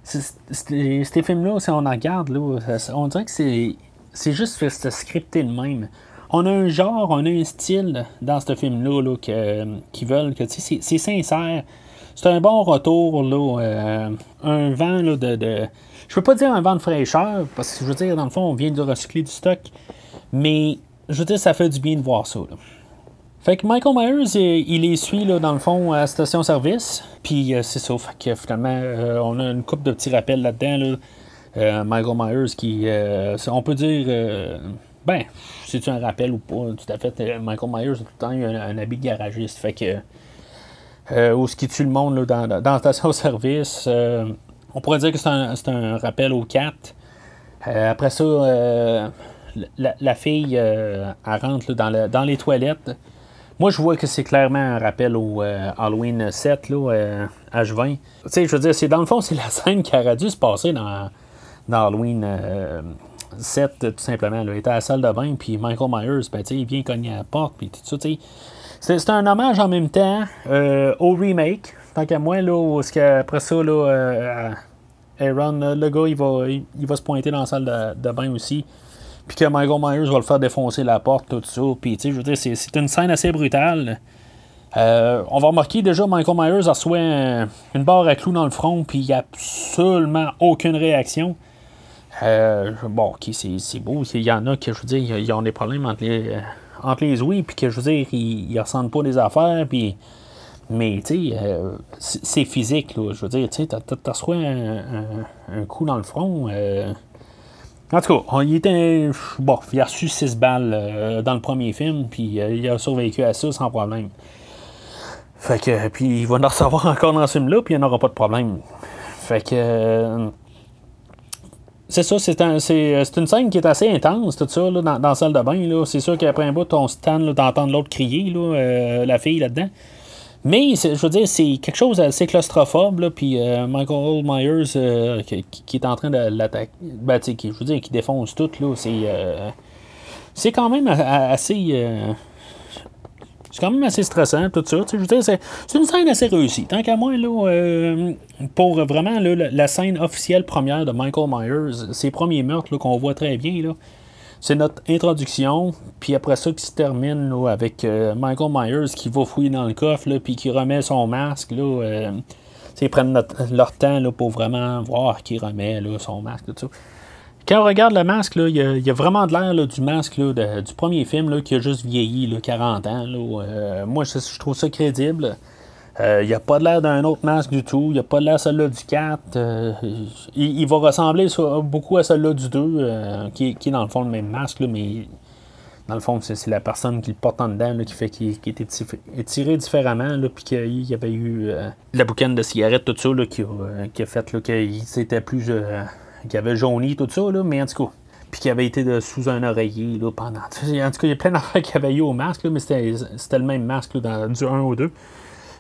ces films-là, si on en regarde, là, on dirait que c'est, juste scripté de même. On a un genre, on a un style dans ce film-là là, qui veulent que c'est sincère. C'est un bon retour, là, euh, un vent là, de, de. Je peux pas dire un vent de fraîcheur, parce que je veux dire, dans le fond, on vient de recycler du stock. Mais je veux dire, ça fait du bien de voir ça. Fait que Michael Myers, il, les suit là, dans le fond à station-service. Puis c'est ça. Fait que finalement, on a une coupe de petits rappels là-dedans. Michael Myers qui, on peut dire, ben, si tu un rappel ou pas, tout à fait, Michael Myers a tout le temps eu un, habit de garagiste. Fait que, euh, où ce qui tue le monde là, dans, dans la station-service, on pourrait dire que c'est un, rappel aux 4. après ça, la, fille, elle rentre dans, les toilettes. Moi, je vois que c'est clairement un rappel au Halloween 7, là, H20. Tu sais, je veux dire, c'est dans le fond, c'est la scène qui aurait dû se passer dans, Halloween 7, tout simplement. Il était à la salle de bain, puis Michael Myers, ben, il vient cogner à la porte, puis tout ça. C'est un hommage en même temps au remake. Tant qu'à moi, là, parce ça, là, Aaron, le gars, il va, se pointer dans la salle de bain aussi puis que Michael Myers va le faire défoncer la porte, tout ça. Puis, tu sais, je veux dire, c'est une scène assez brutale. Euh, on va remarquer déjà Michael Myers reçoit une barre à clous dans le front, puis il n'y a absolument aucune réaction. Euh, bon, ok, c'est beau. Il y en a qui, je veux dire, ils ont des problèmes entre les, euh, entre les ouïes, puis que, je veux dire, ils, ne ressentent pas des affaires, puis. Mais, tu sais, c'est physique, là. Je veux dire, tu sais, t'as reçu un, un, coup dans le front. En tout cas, il était. Il a reçu 6 balles euh, dans le premier film, puis euh, il a survécu à ça sans problème. Fait que, puis il va en recevoir encore dans ce film-là, puis il n'y en aura pas de problème. Fait que. Euh, c'est ça, c'est un, une scène qui est assez intense, tout ça, là, dans, la salle de bain. C'est sûr qu'après un bout, on se tanne d'entendre l'autre crier, là, la fille là-dedans. Mais, je veux dire, c'est quelque chose d'assez claustrophobe, là, puis euh, Michael Myers euh, qui, est en train de l'attaquer, ben, je veux dire, qui défonce tout, là, c'est... Euh, c'est quand même assez... c'est quand même assez stressant, tout ça. Je veux dire, c'est, une scène assez réussie. Tant qu'à moi, là, pour vraiment là, la, scène officielle première de Michael Myers, ses premiers meurtres qu'on voit très bien, là, c'est notre introduction, puis après ça qui se termine avec euh, Michael Myers qui va fouiller dans le coffre, là, puis qui remet son masque. Là, euh, ils prennent leur temps là, pour vraiment voir qui remet là, son masque. Tout ça. Quand on regarde le masque, il y, a vraiment de l'air du masque du premier film là, qui a juste vieilli là, 40 ans. Euh, moi, je, trouve ça crédible. Il euh, n'y a pas l'air d'un autre masque du tout. Il n'y a pas de l'air celui-là du 4. Euh, il, va ressembler beaucoup à celui-là du 2, euh, qui, est dans le fond le même masque, mais dans le fond, c'est la personne qui le porte en dedans qui fait qu'il était tiré différemment, puis qu'il y avait eu la boucane de cigarettes, tout ça, qui, a, fait qu'il s'était plus. qu'il avait jauni, tout ça, mais en tout cas puis qui avait été sous un oreiller pendant. En tout cas, il y a plein d'affaires qui avaient eu au masque, mais c'était le même masque dans, du 1 au 2.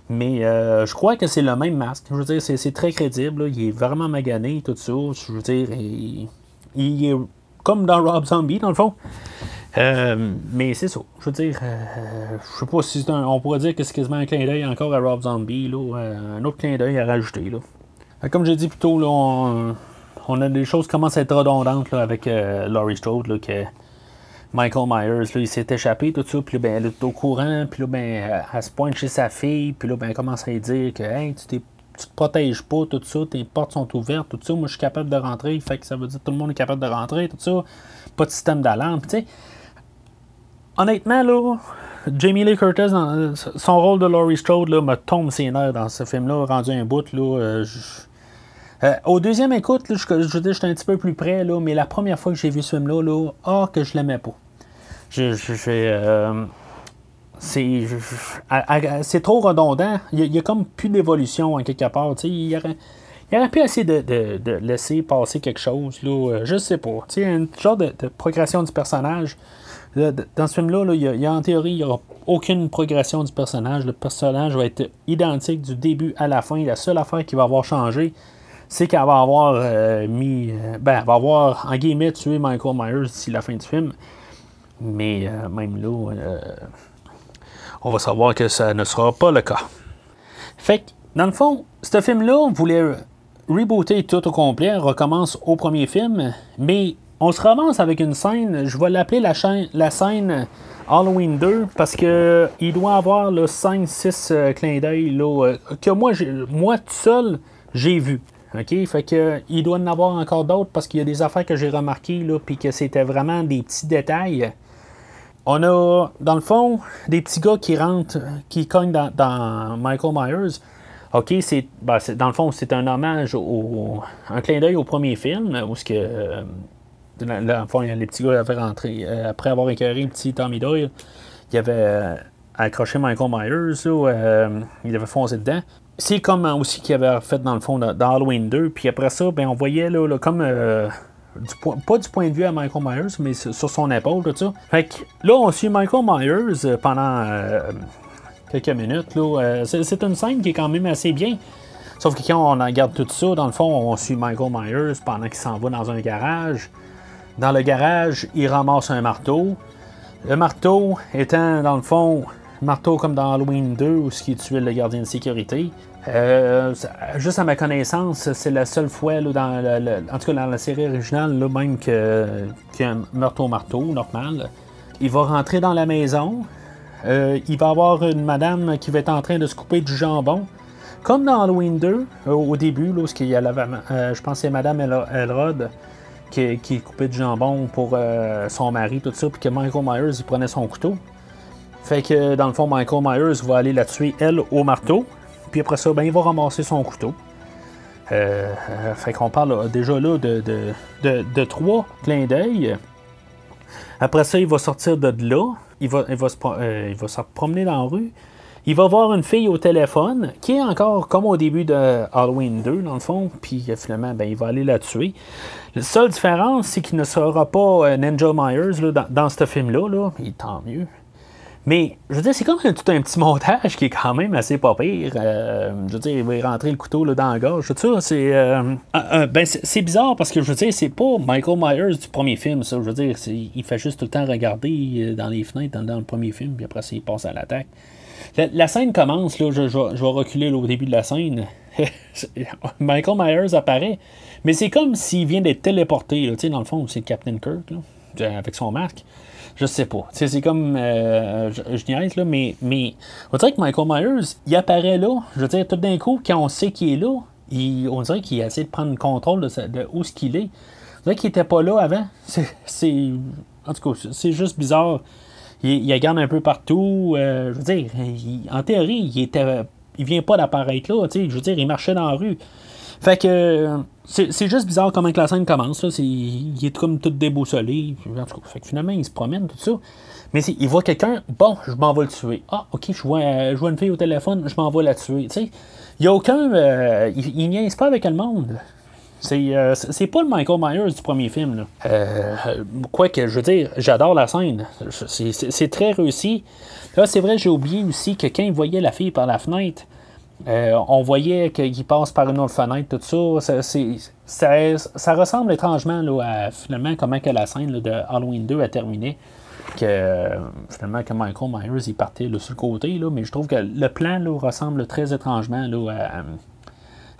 Mais euh, je crois que c'est le même masque. Je veux dire, c'est très crédible. Il est vraiment magané, tout ça. Je veux dire, il, est comme dans Rob Zombie, dans le fond. Euh, mais c'est ça. Je veux dire, euh, je sais pas si un, on pourrait dire que c'est quasiment un clin d'œil encore à Rob Zombie. Là, un autre clin d'œil à rajouter. Là. Comme j'ai dit plus tôt, là, on, a des choses qui commencent à être redondantes avec Laurie Strode. Là, que, Michael Myers, là, il s'est échappé, tout ça, puis ben, elle est au courant, puis là, ben, elle se pointe chez sa fille, puis là, ben, elle commence à lui dire que, hey, tu, tu te protèges pas, tout ça, tes portes sont ouvertes, tout ça, moi, je suis capable de rentrer, fait que ça veut dire que tout le monde est capable de rentrer, tout ça, pas de système d'alarme, tu sais. Honnêtement, là, Jamie Lee Curtis, son rôle de Laurie Strode, là, me tombe ses nerfs dans ce film-là, rendu un bout, là, euh, euh, au deuxième écoute, je, je, veux j'étais un petit peu plus près, là, mais la première fois que j'ai vu ce film-là, là, oh, que je l'aimais pas. Je, euh, c'est trop redondant. Il y, a, comme plus d'évolution en quelque part. Il aurait, il aurait pu essayer de, laisser passer quelque chose. Là, euh, je sais pas. Un genre de, progression du personnage. Dans ce film-là, il y, a, en théorie, il n'y aura aucune progression du personnage. Le personnage va être identique du début à la fin. La seule affaire qui va avoir changé, c'est qu'elle va avoir euh, mis. Euh, ben, elle va avoir, en guillemets, tué Michael Myers d'ici la fin du film. Mais euh, même là, on va savoir que ça ne sera pas le cas. Fait que, dans le fond, ce film-là, on voulait rebooter tout au complet, on recommence au premier film, mais on se ramasse avec une scène, je vais l'appeler la, scène Halloween 2, parce que il doit avoir 5-6 clins d'œil que moi, moi tout seul, j'ai vu. OK? Fait que il doit en avoir encore d'autres parce qu'il y a des affaires que j'ai remarquées, là, puis que c'était vraiment des petits détails on a, dans le fond, des petits gars qui rentrent, qui cognent dans, Michael Myers. OK, ben, c'est, dans le fond, c'est un hommage, au, un clin d'œil au premier film, où ce que, euh, dans le fond, les petits gars avaient rentré, euh, après avoir écœuré le petit Tommy Doyle, il avait euh, accroché Michael Myers, il avait foncé dedans. C'est comme aussi qu'il avait fait dans le fond dans, Halloween 2, puis après ça, ben, on voyait là, comme pas du point de vue à Michael Myers, mais sur son épaule, tout ça. Fait que là, on suit Michael Myers euh, pendant euh, quelques minutes. Euh, c'est une scène qui est quand même assez bien. Sauf que quand on regarde tout ça, dans le fond, on suit Michael Myers pendant qu'il s'en va dans un garage. Dans le garage, il ramasse un marteau. Le marteau étant, dans le fond, marteau comme dans Halloween 2 où ce qui tuait le gardien de sécurité. Euh, juste à ma connaissance, c'est la seule fois, dans en tout cas dans la série originale, même qu'il y a un meurtre au marteau, normal. Il va rentrer dans la maison. Euh, il va avoir une madame qui va être en train de se couper du jambon. Comme dans Halloween 2, euh, au début, y a je pense que c'est Madame Elrod qui, qui, coupait du jambon pour son mari, tout ça, puis que Michael Myers il prenait son couteau. Fait que dans le fond, Michael Myers va aller la tuer, elle, au marteau. Puis après ça, ben, il va ramasser son couteau. Euh, euh, fait qu'on parle déjà là de, trois clins d'œil. Après ça, il va sortir de là. Il va, il va, se, euh, promener dans la rue. Il va voir une fille au téléphone qui est encore comme au début de Halloween 2, dans le fond. Puis finalement, ben, il va aller la tuer. La seule différence, c'est qu'il ne sera pas Ninja Myers dans, dans ce film-là. Là. Et tant mieux. Mais, je veux dire, c'est comme un, tout un petit montage qui est quand même assez pas pire. Euh, je veux dire, il va rentrer le couteau là, dans la gorge. Tout ça, c'est. Euh, ben, c'est bizarre parce que, je veux dire, c'est pas Michael Myers du premier film, ça. Je veux dire, il fait juste tout le temps regarder euh, dans les fenêtres dans, le premier film, puis après, il passe à l'attaque. La, scène commence, là, je, je, vais reculer au début de la scène. Michael Myers apparaît, mais c'est comme s'il vient d'être téléporté. Là, dans le fond, c'est Captain Kirk, là, avec son masque. Je sais pas. C'est comme. Euh, je, je niaise, là, mais, mais. On dirait que Michael Myers, il apparaît là. Je veux dire, tout d'un coup, quand on sait qu'il est là, il, on dirait qu'il essaie de prendre le contrôle de, où ce qu'il est. On dirait qu'il était pas là avant. C'est. En tout cas, c'est juste bizarre. Il, il regarde un peu partout. Euh, je veux dire, en théorie, il était. Il vient pas d'apparaître là. Je veux dire, il marchait dans la rue. Fait que c'est juste bizarre comment que la scène commence. Là. il est comme tout déboussolé. fait que finalement, il se promène, tout ça. Mais il voit quelqu'un, bon, je m'en vais le tuer. Ah, ok, je vois, je vois une fille au téléphone, je m'en vais la tuer. Il n'y a aucun. Euh, il, il pas avec le monde. Euh, c'est pas le Michael Myers du premier film. Là. Euh, Quoique, je veux dire, j'adore la scène. C'est très réussi. Là, c'est vrai, j'ai oublié aussi que quand il voyait la fille par la fenêtre, euh, on voyait qu'il passe par une autre fenêtre, tout ça. Ça, ressemble étrangement à finalement comment que la scène de Halloween 2 a terminé. Que finalement que Michael Myers il partait sur le côté, là, mais je trouve que le plan ressemble très étrangement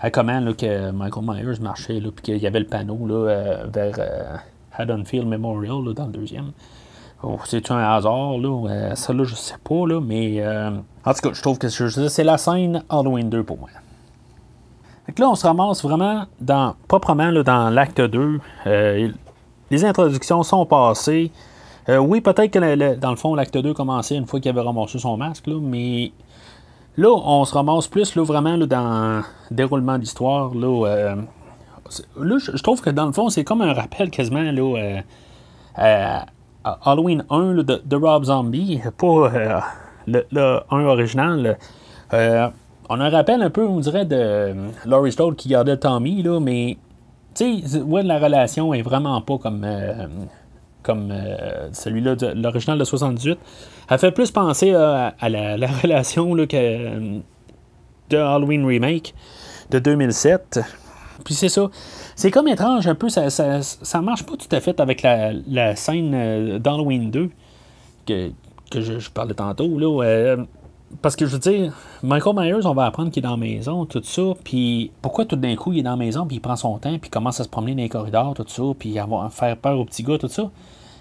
à, comment que Michael Myers marchait, puis qu'il y avait le panneau euh, vers euh, Haddonfield Memorial dans le deuxième. C'est un hasard, là. Euh, ça, là, je sais pas, là, mais. Euh, en tout cas, je trouve que c'est la scène Halloween 2 pour moi. Là, on se ramasse vraiment dans, proprement là, dans l'acte 2. Euh, les introductions sont passées. oui, peut-être que dans le fond, l'acte 2 commençait une fois qu'il avait ramassé son masque, là, mais là, on se ramasse plus vraiment là, dans le déroulement d'histoire. Là, là je trouve que dans le fond, c'est comme un rappel quasiment là, Halloween 1 de, Rob Zombie, pas euh, le, 1 original. Euh, on a un rappel un peu, on dirait, de Laurie Strode qui gardait Tommy, là, mais tu sais, ouais, la relation est vraiment pas comme, euh, comme celui-là de l'original de 78. Elle fait plus penser à la, relation là, que, de Halloween Remake de 2007. Puis c'est ça. C'est comme étrange un peu, ça, ça, marche pas tout à fait avec la, scène euh, d'Halloween 2 que, je, parlais tantôt. Là, euh, parce que je veux dire, Michael Myers, on va apprendre qu'il est dans la maison, tout ça. Puis pourquoi tout d'un coup il est dans la maison, puis il prend son temps, puis commence à se promener dans les corridors, tout ça, puis va faire peur au petit gars, tout ça.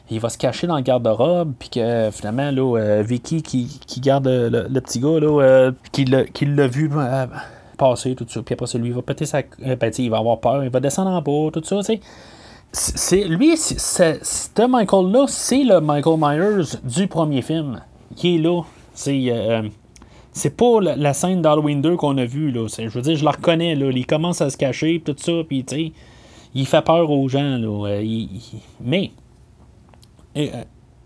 Il va se cacher dans le garde-robe, puis que finalement, là, euh, Vicky qui, garde le, petit gars, là, qui l'a vu passer, tout ça. Puis après lui, il va péter sa. Euh, ben, il va avoir peur, il va descendre en bas, tout ça, tu sais. c'est, lui, ce Michael-là, c'est le Michael Myers du premier film qui est là. C'est, euh, c'est pas la, scène d'Halloween 2 qu'on a vue. Là. je veux dire, je le reconnais. Là. Il commence à se cacher, tout ça, puis il fait peur aux gens. Là. Euh, mais, euh,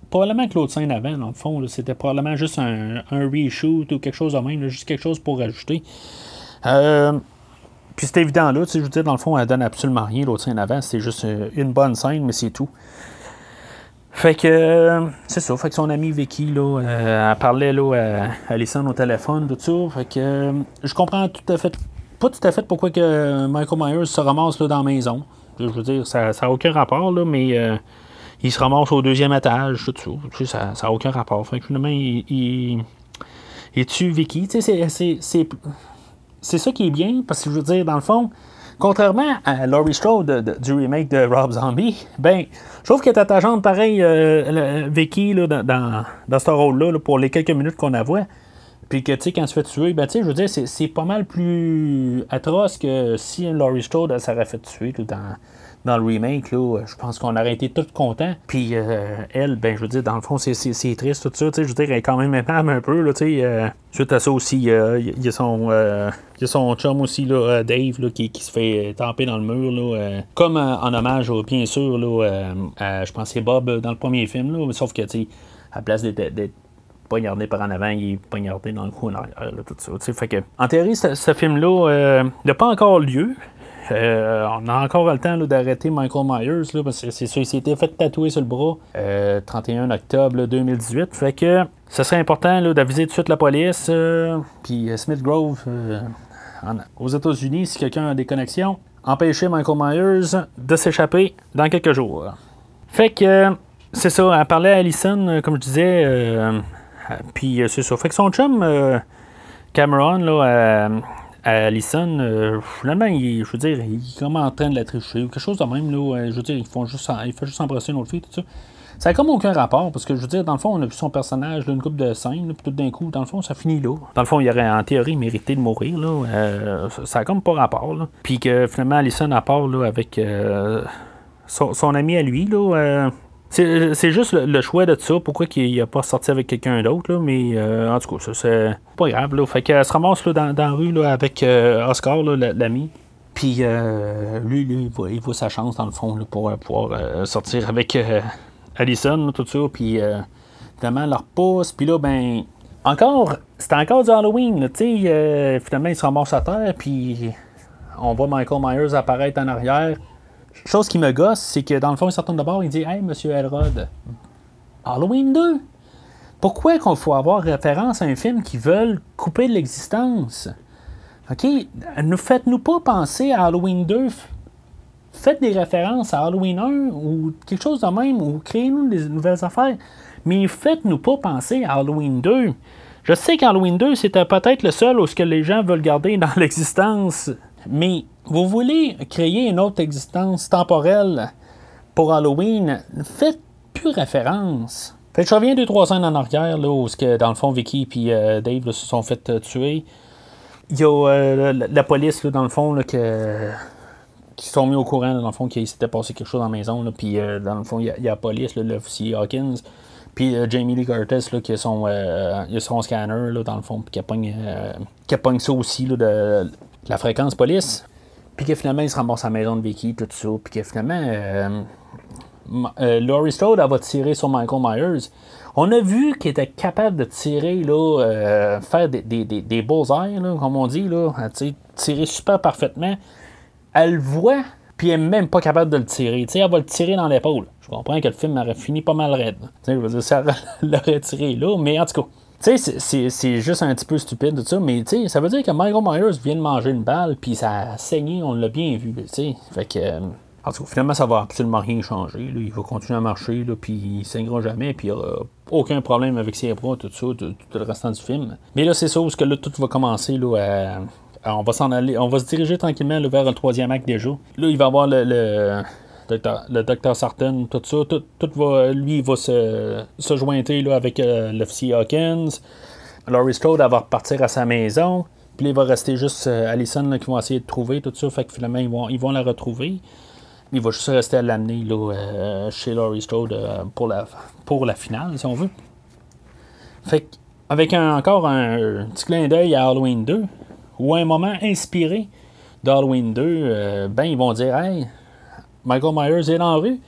probablement que l'autre scène avant, dans le fond, c'était probablement juste un, un, reshoot ou quelque chose de même, juste quelque chose pour ajouter. Euh, puis c'est évident là, tu sais, je veux dire, dans le fond, elle donne absolument rien, l'autre scène avant, c'est juste euh, une bonne scène, mais c'est tout. Fait que, euh, c'est ça, fait que son ami Vicky, là, euh, elle parlait là, à Alison au téléphone, tout ça, fait que je comprends tout à fait, pas tout à fait pourquoi que Michael Myers se ramasse là, dans la maison. Je veux dire, ça n'a aucun rapport, là, mais il se ramasse au deuxième étage, tout ça, ça n'a aucun rapport. Fait que finalement, il, il, il tue Vicky, tu sais, c'est c'est ça qui est bien, parce que je veux dire, dans le fond, contrairement à Laurie Strode du remake de Rob Zombie, ben, je trouve qu'elle est attachante pareil, euh, Vicky, là, dans, dans, ce rôle-là, pour les quelques minutes qu'on a voit. Puis que, tu sais, quand se fait tuer, ben, tu sais, je veux dire, c'est pas mal plus atroce que si Laurie Strode, elle s'aurait fait tuer dans, dans le remake, là, je pense qu'on aurait été tous contents. Puis euh, elle, ben, je veux dire, dans le fond, c'est, triste, tout ça. Je veux dire, elle est quand même aimable un peu. Là, euh, suite à ça aussi, il y, a son, euh, y a son chum aussi, là, Dave, là, qui, qui, se fait tamper dans le mur. Là, comme en hommage, bien sûr, là, je pense c'est Bob dans le premier film. Là, sauf que, à place d'être poignardé par en avant, il est poignardé dans le cou en arrière, tout ça. En théorie, ce film-là n'a pas encore lieu. Euh, on a encore le temps d'arrêter Michael Myers, parce que c'est sûr, il s'était fait tatouer sur le bras 31 euh, octobre 2018. Fait que ce serait important d'aviser tout de suite la police. Euh, puis Smith Grove, aux États-Unis, si quelqu'un a des connexions, empêcher Michael Myers de s'échapper dans quelques jours. Fait que c'est ça, elle parlait à Allison, comme je disais. puis c'est ça. Fait que son chum, Cameron, là, Allison, euh, finalement, il, je veux dire, il est comme en train de la tricher ou quelque chose de même. Là, euh, je veux dire, ils font juste, il fait juste embrasser une autre fille, tout ça. Ça n'a comme aucun rapport, parce que je veux dire, dans le fond, on a vu son personnage, là, une coupe de scène, puis tout d'un coup, dans le fond, ça finit là. Dans le fond, il aurait en théorie mérité de mourir, là. Euh, ça n'a comme pas rapport, là. Puis que finalement, Allison, à part, là, avec son, son, ami à lui, là, c'est juste le, choix de ça, pourquoi il n'a pas sorti avec quelqu'un d'autre, mais euh, en tout cas, c'est pas grave. Là. Fait qu'elle se ramasse là, dans, la rue là, avec euh, Oscar, l'ami. Puis euh, lui, il, voit, sa chance dans le fond pour pouvoir sortir avec Allison, tout ça. Puis finalement, leur pousse. Puis là, ben, encore, c'était encore du Halloween. Tu sais, finalement, il se ramasse à terre. Puis on voit Michael Myers apparaître en arrière chose qui me gosse, c'est que dans le fond, il s'entend d'abord, il dit Hey, monsieur Elrod, Halloween 2 Pourquoi qu'on faut avoir référence à un film qui veulent couper de l'existence? OK Ne faites-nous pas penser à Halloween 2. Faites des références à Halloween 1 ou quelque chose de même, ou créez-nous des nouvelles affaires. Mais faites-nous pas penser à Halloween 2. Je sais qu'Halloween 2, c'était peut-être le seul où ce que les gens veulent garder dans l'existence. Mais vous voulez créer une autre existence temporelle pour Halloween, faites plus référence. Fait que je reviens deux, trois ans en arrière, là, où que, dans le fond, Vicky et euh, Dave se sont fait euh, tuer. Il y a euh, la, police, dans le fond, là, que, qui sont mis au courant, dans le fond, qu'il s'était passé quelque chose dans la maison. Puis, dans le fond, il y, a la police, l'officier Hawkins. Puis Jamie Lee Curtis, là, qui a son, son scanner, là, dans le fond, puis qui a pogné ça aussi, là, de, la fréquence police. Puis que finalement, il se ramasse à la maison de Vicky, tout ça. Puis que finalement, euh, euh, Laurie Strode, elle va tirer sur Michael Myers. On a vu qu'il était capable de tirer, là, euh, faire des, des, des, des bullseyes, là, comme on dit, là, tirer super parfaitement. Elle voit, puis elle n'est même pas capable de le tirer. sais, elle va le tirer dans l'épaule. Je comprends que le film aurait fini pas mal raide. Je veux dire, ça l'aurait tiré là, mais en tout cas. Tu sais, c'est juste un petit peu stupide, tout ça, mais tu sais, ça veut dire que Michael Myers vient de manger une balle, puis ça a saigné, on l'a bien vu, tu sais. Fait que. Euh, en tout cas, finalement, ça va absolument rien changer. Il va continuer à marcher, là, puis il saignera jamais, puis il aura aucun problème avec ses bras, tout ça, tout, le restant du film. Mais là, c'est ça, parce que là, tout va commencer là, on va s'en aller, on va se diriger tranquillement vers le troisième acte déjà. Là, il va y avoir le le docteur Sarton, tout ça, tout, va, lui, va se, se jointer là, avec euh, l'officier Hawkins. Laurie Strode, va repartir à sa maison. Puis il va rester juste euh, Allison qui vont essayer de trouver tout ça. Fait que finalement, ils vont, ils vont la retrouver. Il va juste rester à l'amener là, chez Laurie Strode pour, la, pour la finale, si on veut. Fait avec encore un, petit clin d'œil à Halloween 2, ou un moment inspiré d'Halloween 2, ben ils vont dire Hey, Michael Myers est dans la rue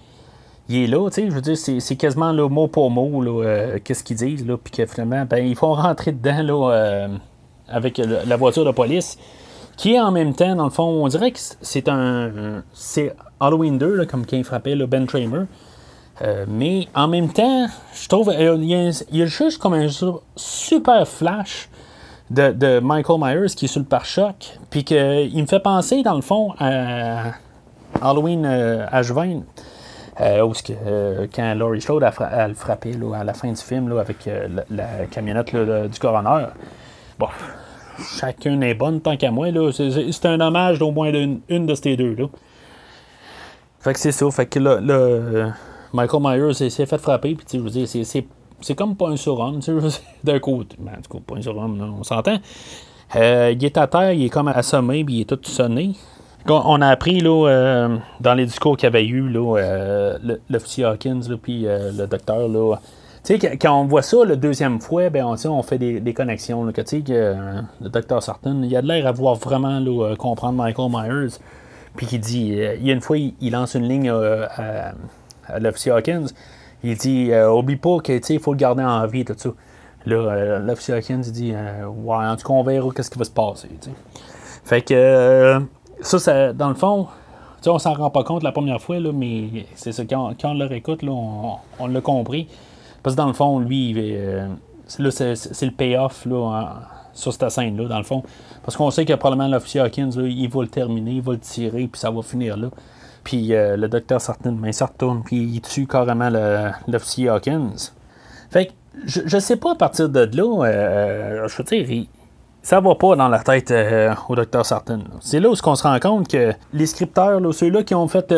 il est là, tu sais, je veux dire, c'est, quasiment le mot pour mot, là, qu'est-ce qu'ils disent, là, puis que finalement, ben, ils font rentrer dedans, là, avec la voiture de police, qui est en même temps, dans le fond, on dirait que c'est un. C'est Halloween 2, comme qui frappait le Ben Tramer. Euh, mais en même temps, je trouve euh, il y, a, juste comme un super flash de, Michael Myers qui est sur le pare-choc, puis qu'il me fait penser, dans le fond, à Halloween euh, H20. où quand Laurie Strode a, le frappé à la fin du film avec la, camionnette du coroner. Bon, chacun est bonne tant qu'à moi. C'est, un hommage d'au moins une, de ces deux. Là. Fait que c'est ça. Fait que là, là Michael Myers s'est fait frapper. Puis, je c'est, comme pas un surhomme, d'un côté. Ben, du coup, pas un surhomme, on s'entend. Euh, il est à terre, il est comme assommé, puis il est tout sonné. On a appris là, euh, dans les discours qu'il y avait eu là, euh, l'officier Hawkins puis le docteur là, quand on voit ça la deuxième fois, ben, on, on fait des, connexions. Là, que, euh, le docteur Sarton, il a de l'air à vouloir vraiment euh, comprendre Michael Myers. Puis qui dit, euh, il y a une fois, il, lance une ligne à, l'officier Hawkins. Il dit, oublie pas qu'il faut le garder en vie, tout ça. Là, l'officier Hawkins dit, ouais, en tout cas, on verra qu'est-ce qui va se passer. Fait que, ça, ça, dans le fond, on s'en rend pas compte la première fois, là, mais c'est ça, quand, on le réécoute, là, on, on l'a compris. Parce que dans le fond, lui, euh, c'est le payoff sur cette scène-là, dans le fond. Parce qu'on sait que probablement l'officier Hawkins, il va le terminer, il va le tirer, puis ça va finir là. Puis euh, le docteur Sartin, ben, il retourne, puis il tue carrément l'officier Hawkins. Fait que, je, je sais pas à partir de là, euh, je veux dire, ça va pas dans la tête au docteur Sartin. C'est là où on se rend compte que les scripteurs, ceux-là qui ont fait,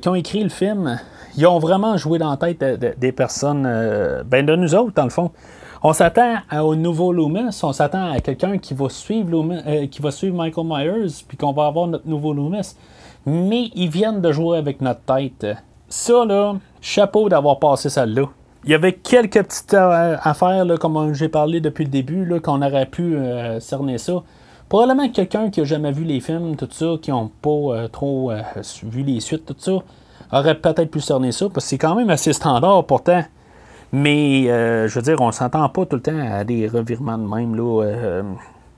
qui ont écrit le film, ils ont vraiment joué dans la tête des personnes, euh, ben de nous autres, dans le fond. On s'attend au nouveau Loomis, on s'attend à quelqu'un qui va suivre euh, qui va suivre Michael Myers, puis qu'on va avoir notre nouveau Loomis. Mais ils viennent de jouer avec notre tête. Ça, là, chapeau d'avoir passé ça là. Il y avait quelques petites euh, affaires, comme j'ai parlé depuis le début, qu'on aurait pu cerner ça. Probablement quelqu'un qui a jamais vu les films, tout ça, qui n'ont pas trop vu les suites, tout ça aurait peut-être pu cerner ça, parce que c'est quand même assez standard pourtant. Mais, euh, je veux dire, on s'entend pas tout le temps à des revirements de même. Là, euh.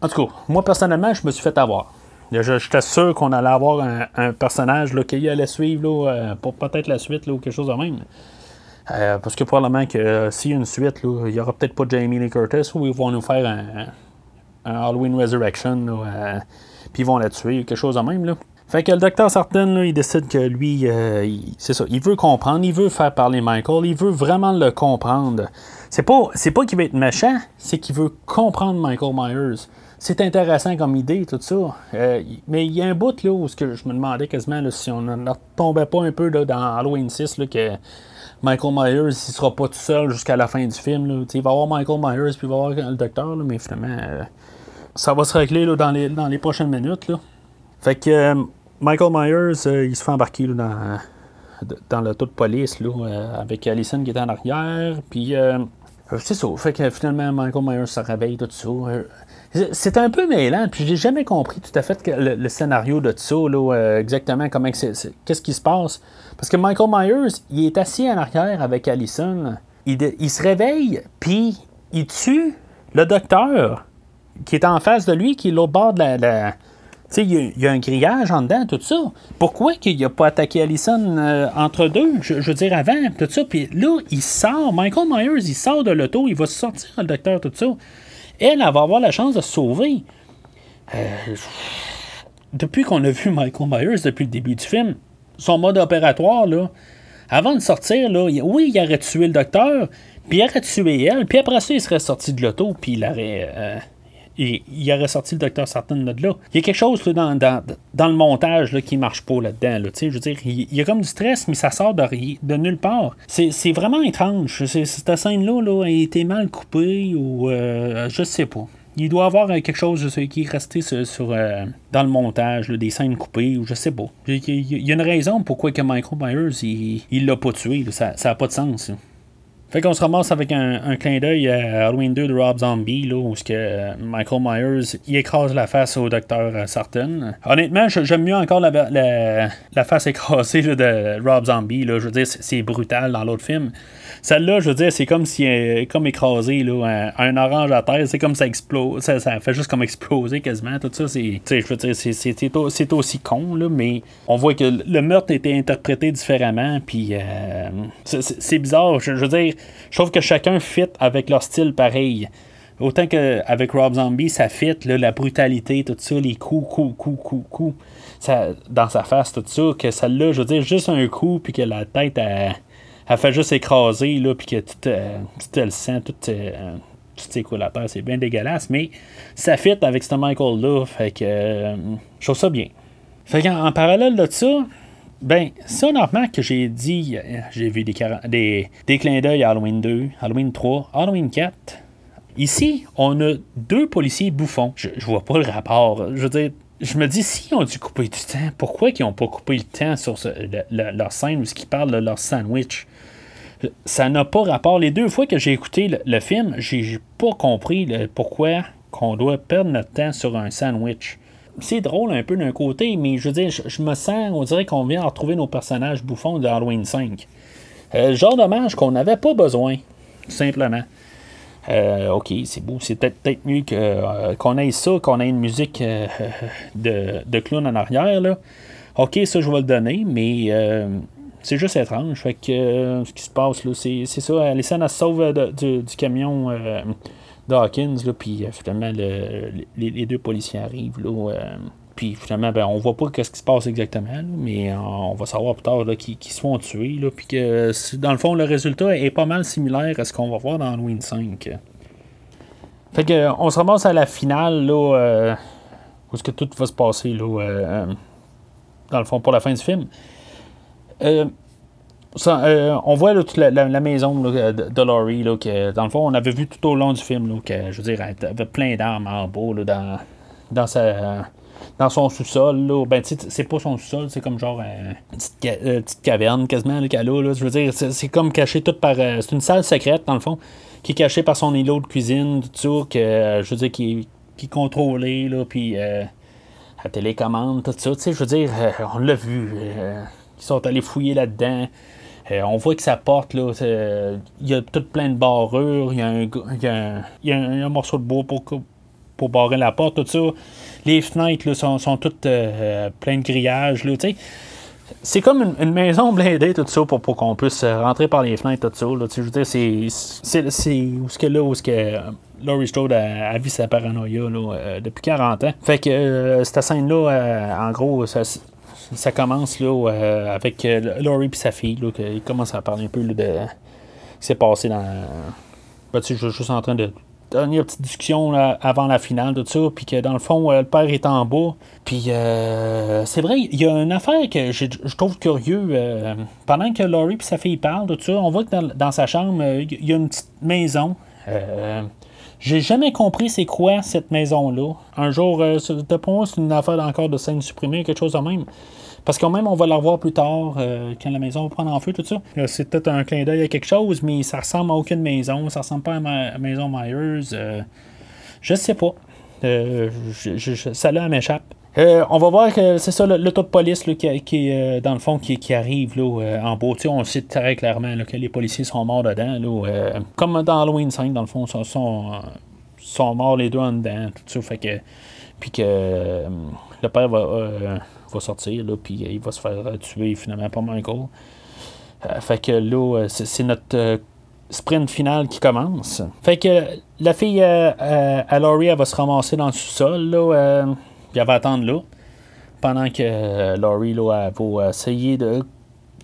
en tout cas, moi, personnellement, je me suis fait avoir. J'étais sûr qu'on allait avoir un, personnage là, qui allait suivre euh, pour peut-être la suite ou quelque chose de même. Parce que probablement que s'il y a une suite, il n'y aura peut-être pas Jamie Lee Curtis ou ils vont nous faire un, Halloween Resurrection, puis ils vont la tuer, quelque chose de même. Là. Fait que le docteur Sarton, il décide que lui, euh, c'est ça, il veut comprendre, il veut faire parler Michael, il veut vraiment le comprendre. C'est pas, pas qu'il veut être méchant, c'est qu'il veut comprendre Michael Myers. C'est intéressant comme idée, tout ça. Euh, mais il y a un bout là où je me demandais quasiment si on ne tombait pas un peu dans Halloween 6 là, que Michael Myers il sera pas tout seul jusqu'à la fin du film. Il va y avoir Michael Myers puis il va y avoir le docteur, mais finalement euh, ça va se régler là, dans, les, dans les prochaines minutes. Fait que Michael Myers, euh, il se fait embarquer dans, dans l'auto de police euh, avec Allison qui est en arrière. Puis euh, c'est ça. Fait que finalement, Michael Myers se réveille, tout ça. C'est un peu mêlant, puis j'ai jamais compris tout à fait le, scénario de ça, là, exactement comment qu'est-ce qui se passe. Parce que Michael Myers, il est assis en arrière avec Allison. Il, se réveille, puis il tue le docteur qui est en face de lui, qui est l'autre bord de la sais, il y, a un grillage en dedans, tout ça. Pourquoi qu'il n'a pas attaqué Allison euh, entre deux, je, veux dire avant, tout ça. Puis là, il sort, Michael Myers, il sort de l'auto, il va sortir le docteur, tout ça. Elle, elle va avoir la chance de se sauver. Euh, depuis qu'on a vu Michael Myers, depuis le début du film, son mode opératoire, là, avant de sortir, là, oui, il aurait tué le docteur, puis il aurait tué elle, puis après ça, il serait sorti de l'auto, puis il aurait... Euh, il, il aurait sorti le docteur Sarton de là. Il y a quelque chose dans, dans, le montage là, qui marche pas là-dedans. Là, je veux dire, il, y a comme du stress, mais ça sort de, de nulle part. C'est vraiment étrange. Cette scène-là là, a été mal coupée ou euh, je sais pas. il doit y avoir quelque chose qui est resté sur, dans le montage, des scènes coupées, ou je sais pas. Il y, a une raison pourquoi que Michael Myers, il l'a pas tué. ça n'a pas de sens. Fait qu'on se ramasse avec un, clin d'œil à Halloween 2 de Rob Zombie, là, où que euh, Michael Myers il écrase la face au docteur euh, Sarton. Honnêtement, j'aime mieux encore la, la, face écrasée de Rob Zombie. Là. Je veux dire, c'est brutal dans l'autre film. Celle-là, je veux dire, c'est comme si est comme écrasé là, un, orange à terre, c'est comme ça explose. Ça, fait juste comme exploser quasiment. Tout ça, c'est. Je veux dire, c'est aussi con, là, mais on voit que le meurtre était interprété différemment. Puis euh, c'est bizarre. Je, veux dire, je trouve que chacun fit avec leur style pareil. Autant qu'avec Rob Zombie, ça fit, la brutalité, tout ça, les coups, coups, coups, coups, coups, ça, dans sa face, tout ça, que celle-là, je veux dire, juste un coup, puis que la tête, elle, fait juste écraser, là, puis que tout, euh, tout le tout, euh, tout la terre, c'est bien dégueulasse, mais ça fit avec ce Michael-là, fait que euh, je trouve ça bien. Fait qu'en en parallèle de ça, ben, ça, normalement, que j'ai dit, euh, j'ai vu des, clins d'œil à Halloween 2, Halloween 3, Halloween 4. Ici, on a deux policiers bouffons. Je, je vois pas le rapport. Je veux dire, je me dis, s'ils ont dû couper du temps, pourquoi ils n'ont pas coupé le temps sur leur scène où ils parlent de leur sandwich? Ça n'a pas rapport. Les deux fois que j'ai écouté le, film, j'ai pas compris pourquoi qu'on doit perdre notre temps sur un sandwich. C'est drôle un peu d'un côté, mais je veux dire, je, me sens, on dirait qu'on vient retrouver nos personnages bouffons de Halloween 5. Euh, genre dommage qu'on n'avait pas besoin, simplement. Euh, ok, c'est beau. C'est peut-être mieux euh, qu'on ait ça, qu'on ait une musique de, de, clown en arrière. Là. Ok, ça, je vais le donner, mais c'est juste étrange. Fait que ce qui se passe, là, c'est, ça. Alison, elle se sauve du, camion Dawkins, là, puis finalement, les, deux policiers arrivent. Là, puis finalement, ben, on voit pas ce qui se passe exactement, mais on va savoir plus tard qu'ils se font tuer. Là, puis que dans le fond, le résultat est pas mal similaire à ce qu'on va voir dans Halloween 5. Fait que on se ramasse à la finale là, euh, où est-ce que tout va se passer là, euh, dans le fond pour la fin du film. Euh, on voit toute la, maison de, de, Laurie, que, dans le fond, on avait vu tout au long du film que, je veux dire, elle avait plein d'armes en bas dans, dans sa dans son sous-sol. Là. Ben, c'est pas son sous-sol, c'est comme genre euh, une petite, caverne quasiment qu'elle a. Là. Je veux dire, c'est comme caché tout par. Euh, c'est une salle secrète, dans le fond, qui est cachée par son îlot de cuisine, tout ça, que euh, je veux dire, qui, qui est contrôlé, là, puis la télécommande, tout ça. Je veux dire, on l'a vu. ils sont allés fouiller là-dedans. On voit que sa porte, là, il y a tout plein de barrures, il y a un, morceau de bois pour, pour barrer la porte, tout ça. Les fenêtres sont, sont, toutes euh, pleines de grillages. c'est comme une, maison blindée, tout ça, pour, pour qu'on puisse euh, rentrer par les fenêtres, tout ça. je veux dire, c'est, c'est, où ce que là, où ce que euh, Laurie Strode a, a, vu sa paranoïa là, depuis 40 ans. Fait que cette scène-là, en gros, ça, ça commence là, avec Laurie et sa fille. Là, qui commence à parler un peu de ce qui s'est passé dans. Ben, je suis juste en train de dernière petite discussion avant la finale, tout ça, puis que dans le fond, euh, le père est en bas. Puis euh, c'est vrai, il y a une affaire que je, trouve curieux. Euh, pendant que Laurie et sa fille parlent, tout ça, on voit que dans, sa chambre, il y a une petite maison. J'ai jamais compris c'est quoi cette maison-là. Un jour, moi, c'est une affaire encore de scène supprimée, quelque chose de même. Parce que même, on va la revoir plus tard, euh, quand la maison va prendre en feu, tout ça. C'est peut-être un clin d'œil à quelque chose, mais ça ressemble à aucune maison. Ça ressemble pas à ma maison Myers. Euh, je sais pas. Euh, ça là m'échappe. On va voir que c'est ça, l'auto de police qui, est dans le fond qui, arrive là, en beau. on sait très clairement que les policiers sont morts dedans. comme dans Halloween 5, dans le fond, sont, sont, morts les deux en dedans. Tout ça, fait que. Puis que le père va va sortir, là, puis il va se faire tuer finalement par Michael. Euh, fait que là, euh, c'est notre euh, sprint final qui commence. Fait que la fille à Laurie, va se ramasser dans le sous-sol, là, puis elle va attendre là. Pendant que Laurie, là, essayer de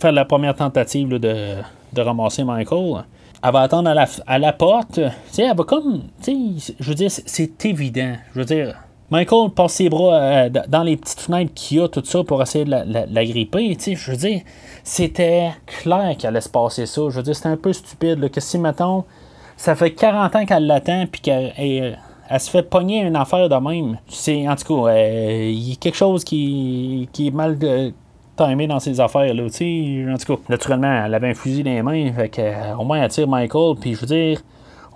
faire la première tentative de, de ramasser Michael elle va attendre à la, à la porte. Elle va comme. Je veux dire, c'est évident. Je veux dire, Michael passe ses bras euh, dans les petites fenêtres qu'il y a, tout ça, pour essayer de la, gripper. Je veux dire, c'était clair qu'elle allait se passer ça. Je veux dire, c'était un peu stupide. que si, mettons, ça fait 40 ans qu'elle l'attend, puis qu'elle elle se fait pogner une affaire de même. C'est, en tout cas, il y a quelque chose qui, qui est mal timé dans ses affaires, là, En tout cas, naturellement, elle avait un fusil dans les mains, fait que, au moins, elle tire Michael, puis je veux dire,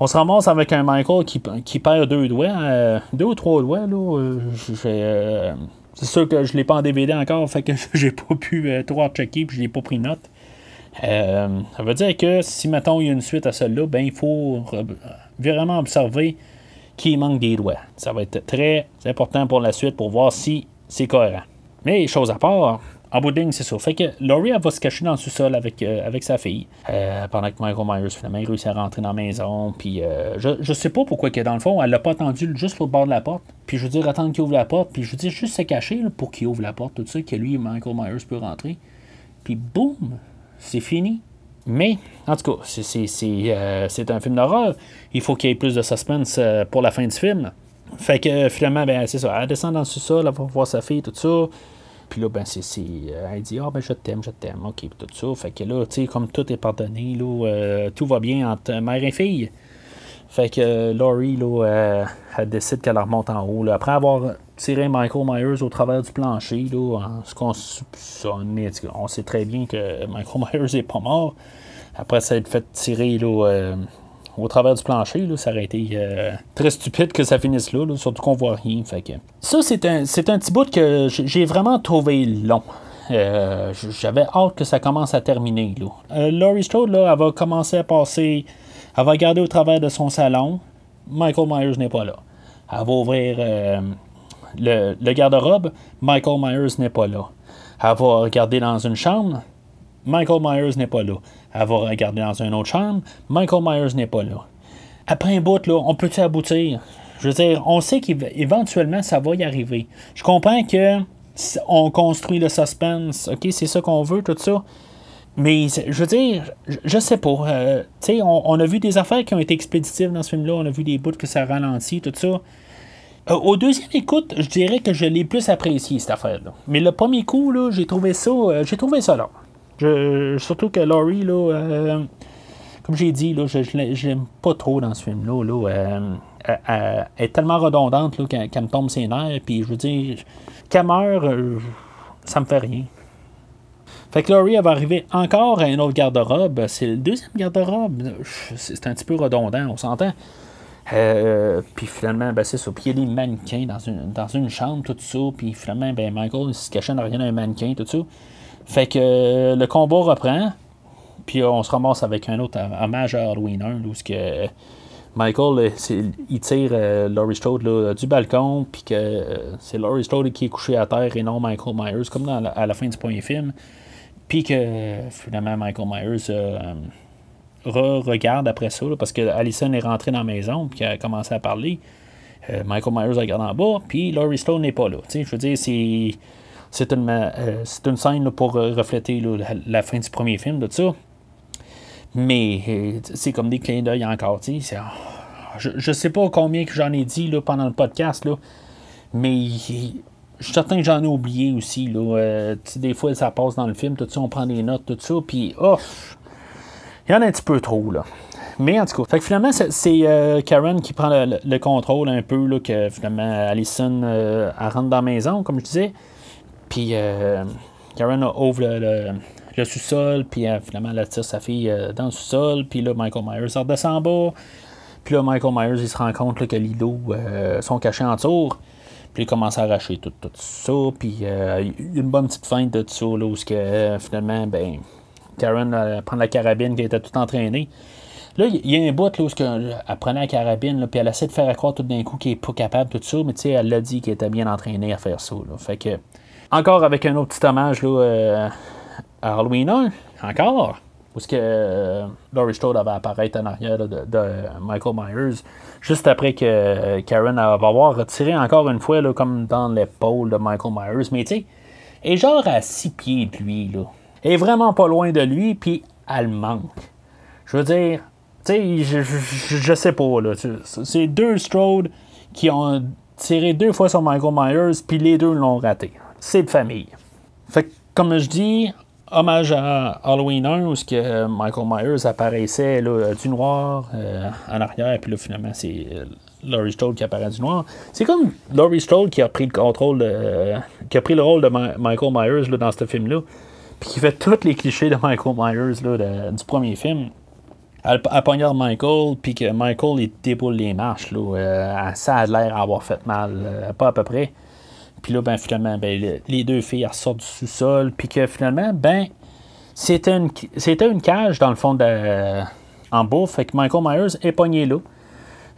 on se ramasse avec un Michael qui, qui perd deux doigts, deux ou trois doigts, là. c'est sûr que je l'ai pas en DVD encore, fait que j'ai pas pu trop checker, puis je n'ai pas pris note. Euh, ça veut dire que si, mettons, il y a une suite à celle-là, ben, il faut vraiment observer qu'il manque des doigts. Ça va être très important pour la suite pour voir si c'est cohérent. Mais, chose à part, en bout de c'est ça. Fait que Laurie, elle va se cacher dans le sous-sol avec, euh, avec sa fille. Euh, pendant que Michael Myers, finalement, il réussit à rentrer dans la maison. Puis, je, je sais pas pourquoi, que dans le fond, elle l'a pas attendu juste au bord de la porte. Puis, je veux dire, attendre qu'il ouvre la porte. Puis, je veux dire, juste se cacher pour qu'il ouvre la porte, tout ça, que lui, Michael Myers, peut rentrer. Puis, boum! c'est fini. Mais, en tout cas, euh, c'est un film d'horreur. Il faut qu'il y ait plus de suspense euh, pour la fin du film. Fait que finalement, ben, c'est ça. Elle descend dans le sous-sol, elle va voir sa fille, tout ça. Puis là, ben, c'est. Euh, elle dit Ah, ben, je t'aime, je t'aime. OK, tout ça. Fait que là, tu sais, comme tout est pardonné, là, tout va bien entre mère et fille. Fait que Laurie, là, elle décide qu'elle remonte en haut. Après avoir tiré Michael Myers au travers du plancher, là, ce qu'on soupçonne, on sait très bien que Michael Myers n'est pas mort. Après ça être fait tirer là, euh, au travers du plancher, là, ça aurait été euh, très stupide que ça finisse là, surtout qu'on voit rien. Fait que... Ça, c'est un, un petit bout que j'ai vraiment trouvé long. Euh, j'avais hâte que ça commence à terminer. Laurie Strode, là, elle va commencer à passer. Elle va regarder au travers de son salon. Michael Myers n'est pas là. Elle va ouvrir le, garde-robe, Michael Myers n'est pas là. Elle va regarder dans une chambre, Michael Myers n'est pas là. Elle va regarder dans une autre chambre, Michael Myers n'est pas là. Après un bout, là, on peut-tu aboutir? Je veux dire, on sait qu'éventuellement, ça va y arriver. Je comprends que on construit le suspense, ok, c'est ça qu'on veut, tout ça. Mais je veux dire, je, sais pas. Euh, tu sais, on, a vu des affaires qui ont été expéditives dans ce film-là. On a vu des bouts que ça ralentit, tout ça. Euh, au deuxième écoute, je dirais que je l'ai plus apprécié, cette affaire-là. Mais le premier coup, là, j'ai trouvé ça. Euh, j'ai trouvé ça surtout que Laurie, là, euh, comme j'ai dit, là, je, je l'aime pas trop dans ce film-là. Là, elle, est tellement redondante qu'elle, me tombe ses nerfs. Puis je veux dire, qu'elle meurt, ça me fait rien. Fait que Laurie, va arriver encore à un autre garde-robe. C'est le deuxième garde-robe. C'est un petit peu redondant, on s'entend. Euh, puis finalement, ben, c'est ça. Puis il y a des mannequins dans une, dans une chambre, tout ça. Puis finalement, ben, Michael il se cachait derrière un mannequin, tout ça. Fait que euh, le combat reprend. Puis on se ramasse avec un autre hommage à Halloween 1, où que Michael, euh, il tire Laurie Strode du balcon, puis que c'est Laurie Strode qui est couché à terre et non Michael Myers, comme à la fin du premier film. Puis que finalement, Michael Myers re-regarde après ça, parce que Allison est rentrée dans la maison, puis a commencé à parler. Euh, Michael Myers regarde en bas, puis Laurie Stone n'est pas là. je veux dire, c'est. C'est une, euh, une, scène pour refléter la, fin du premier film, de ça. Mais euh, c'est comme des clins d'œil encore. Ah, je, je sais pas combien que j'en ai dit là, pendant le podcast, là, mais je suis certain que j'en ai oublié aussi. Là, des fois, ça passe dans le film, tout ça, on prend des notes, tout ça, puis oh, il y en a un petit peu trop, là. Mais en tout cas, finalement, c'est euh, Karen qui prend le, contrôle un peu, là, que finalement, Allison, euh, rentre dans la maison, comme je disais. Puis euh, Karen ouvre le, sous-sol, puis finalement, elle attire sa fille dans le sous-sol. Puis là, Michael Myers redescend en bas. Puis là, Michael Myers, il se rend compte que les loups sont cachés en tour. Puis il commence à arracher tout, ça. Puis a une bonne petite feinte de tout ça, là, où que, finalement, ben Karen euh, prend la carabine qui était tout entraînée. Là, il y a un bout là, où elle prenait la carabine, puis elle essaie de faire croire tout d'un coup qu'elle n'est pas capable, tout ça, mais tu sais, elle l'a dit qu'elle était bien entraînée à faire ça. Fait que, encore avec un autre petit hommage là, euh, à Halloween 1, encore, où ce que euh, Laurie Strode avait apparaître en arrière de, Michael Myers, juste après que Karen va avoir retiré encore une fois, comme dans l'épaule de Michael Myers, mais tu sais, et genre à six pieds de lui, là est vraiment pas loin de lui, puis elle manque. Je veux dire, tu sais, je, je, sais pas, là. C'est deux Strode qui ont tiré deux fois sur Michael Myers, puis les deux l'ont raté. C'est de famille. Fait que, comme je dis, hommage à Halloween 1, où que Michael Myers apparaissait là, du noir euh, en arrière, puis là, finalement, c'est euh, Laurie Strode qui apparaît du noir. C'est comme Laurie Strode qui a pris le contrôle, qui a pris le rôle de Michael Myers là, dans ce film-là, puis qui fait tous les clichés de Michael Myers là, du premier film. Elle, poignarde Michael, puis que Michael il déboule les marches. Ça a l'air d'avoir fait mal, pas à peu près. Puis là, ben, finalement, ben, les deux filles ressortent du sous-sol. Puis que finalement, ben, c'était une, une cage dans le fond de, en bouffe. Fait que Michael Myers est pogné là.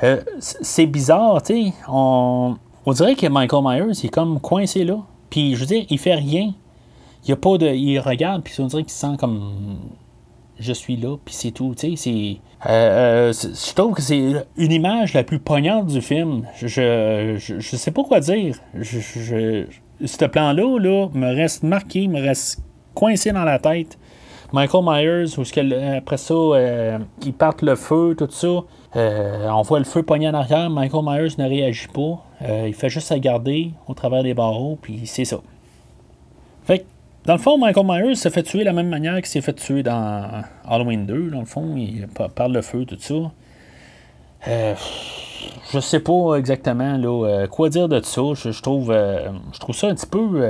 Euh, c'est bizarre, tu sais. On, dirait que Michael Myers est comme coincé là. Puis je veux dire, il fait rien. Il y a pas de. Il regarde, puis on dirait qu'il sent comme je suis là, puis c'est tout. Euh, euh, je trouve que c'est une image la plus poignante du film. Je, je, je sais pas quoi dire. Ce plan-là là, me reste marqué, me reste coincé dans la tête. Michael Myers, où après ça, euh, ils partent le feu, tout ça. on voit le feu pogné en arrière. Michael Myers ne réagit pas. il fait juste à garder au travers des barreaux, puis c'est ça. Dans le fond, Michael Myers s'est fait tuer de la même manière qu'il s'est fait tuer dans Halloween 2. Dans le fond, il parle le feu, tout ça. Euh, je sais pas exactement là, euh, quoi dire de ça. Je, trouve, euh, je trouve ça un petit peu.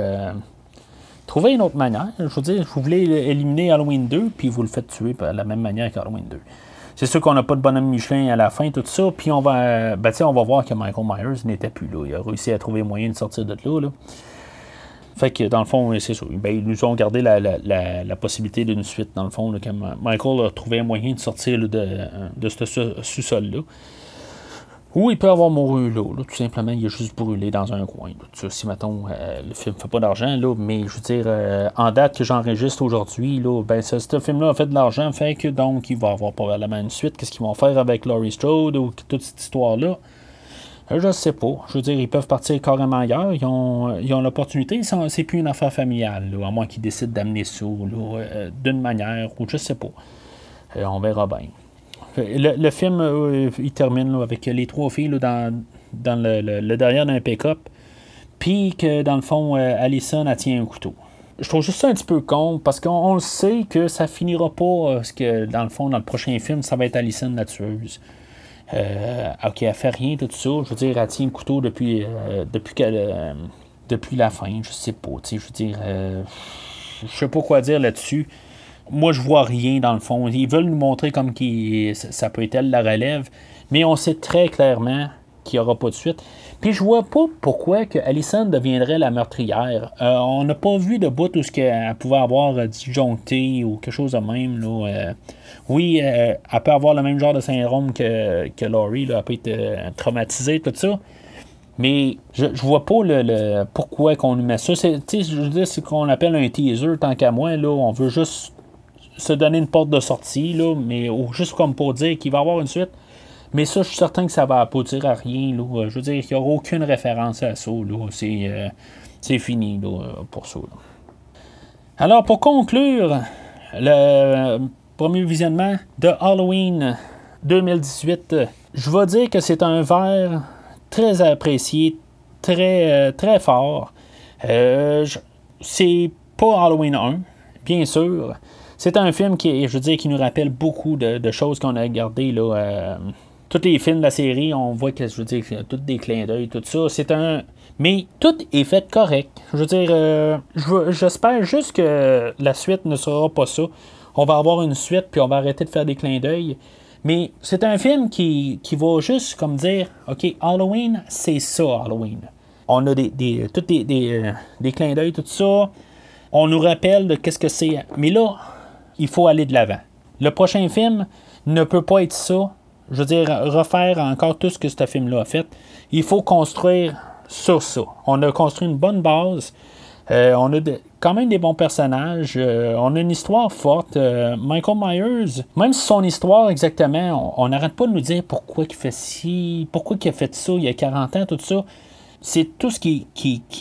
trouver une autre manière. Je veux dire, vous voulez éliminer Halloween 2, puis vous le faites tuer de la même manière qu'Halloween 2. C'est sûr qu'on n'a pas de bonhomme Michelin à la fin, tout ça. Puis on va, ben, on va voir que Michael Myers n'était plus là. Il a réussi à trouver moyen de sortir de là. là. Fait que dans le fond, c'est ça. Ben, ils nous ont gardé la, possibilité d'une suite, dans le fond. Quand Michael a trouvé un moyen de sortir de, de ce sous-sol-là. Ou il peut avoir mouru là, tout simplement, il a juste brûlé dans un coin. Si, mettons, euh, le film fait pas d'argent, là, mais je veux dire, euh, en date que j'enregistre aujourd'hui, là, ben, ce, ce film-là a fait de l'argent, fait que donc, il va avoir probablement une suite. Qu'est-ce qu'ils vont faire avec Laurie Strode ou toute cette histoire-là? Euh, je ne sais pas. Je veux dire, ils peuvent partir carrément ailleurs. Ils ont, ils ont l'opportunité. C'est plus une affaire familiale, à moins qu'ils décident d'amener ça euh, d'une manière ou je sais pas. Euh, on verra bien. Le, film, il termine avec les trois filles dans, dans le, derrière d'un pick-up. Puis que dans le fond, Allison, a tient un couteau. Je trouve juste ça un petit peu con parce qu'on le sait que ça finira pas. Parce que dans le fond, dans le prochain film, ça va être Allison la tueuse. Euh, ok, elle fait rien, tout ça. Je veux dire, elle tient le couteau depuis, euh, euh, depuis la fin. Je sais pas. Je veux dire, je sais pas quoi dire là-dessus. Moi, je vois rien dans le fond. Ils veulent nous montrer comme qui ça peut être elle la relève, mais on sait très clairement qu'il n'y aura pas de suite. Puis je vois pas pourquoi que Allison deviendrait la meurtrière. on n'a pas vu de bout où ce qu'elle pouvait avoir disjoncté ou quelque chose de même. Là, oui, euh, elle peut avoir le même genre de syndrome que, que Laurie, elle peut être euh, traumatisée, tout ça. Mais je, je vois pas le, pourquoi qu'on lui met ça. C'est, je qu'on appelle un teaser, tant qu'à moi. Là, on veut juste se donner une porte de sortie, là, mais juste comme pour dire qu'il va y avoir une suite. Mais ça, je suis certain que ça va aboutir à rien. Là. Je veux dire, il n'y aura aucune référence à ça. Là. C'est, euh, c'est fini là, pour ça. Alors, pour conclure, le premier visionnement de Halloween 2018. Je vais dire que c'est un verre très apprécié, très, euh, très fort. Euh, c'est pas Halloween 1, bien sûr. C'est un film qui, je veux dire, qui nous rappelle beaucoup de, choses qu'on a regardées. Là, tous les films de la série, on voit que, je veux dire, tous des clins d'œil, tout ça. C'est un. Mais tout est fait correct. Je veux dire, j'espère juste que la suite ne sera pas ça on va avoir une suite, puis on va arrêter de faire des clins d'œil. Mais c'est un film qui, qui va juste comme dire, OK, Halloween, c'est ça, Halloween. On a des, des, des, des, euh, des clins d'œil, tout ça. On nous rappelle de qu'est-ce que c'est. Mais là, il faut aller de l'avant. Le prochain film ne peut pas être ça. Je veux dire, refaire encore tout ce que ce film-là a fait. Il faut construire sur ça. On a construit une bonne base. Euh, on a quand même des bons personnages. Euh, on a une histoire forte. Euh, Michael Myers, même si son histoire exactement, on n'arrête pas de nous dire pourquoi il fait ci, pourquoi il a fait ça il y a 40 ans, tout ça. C'est tout ce qui,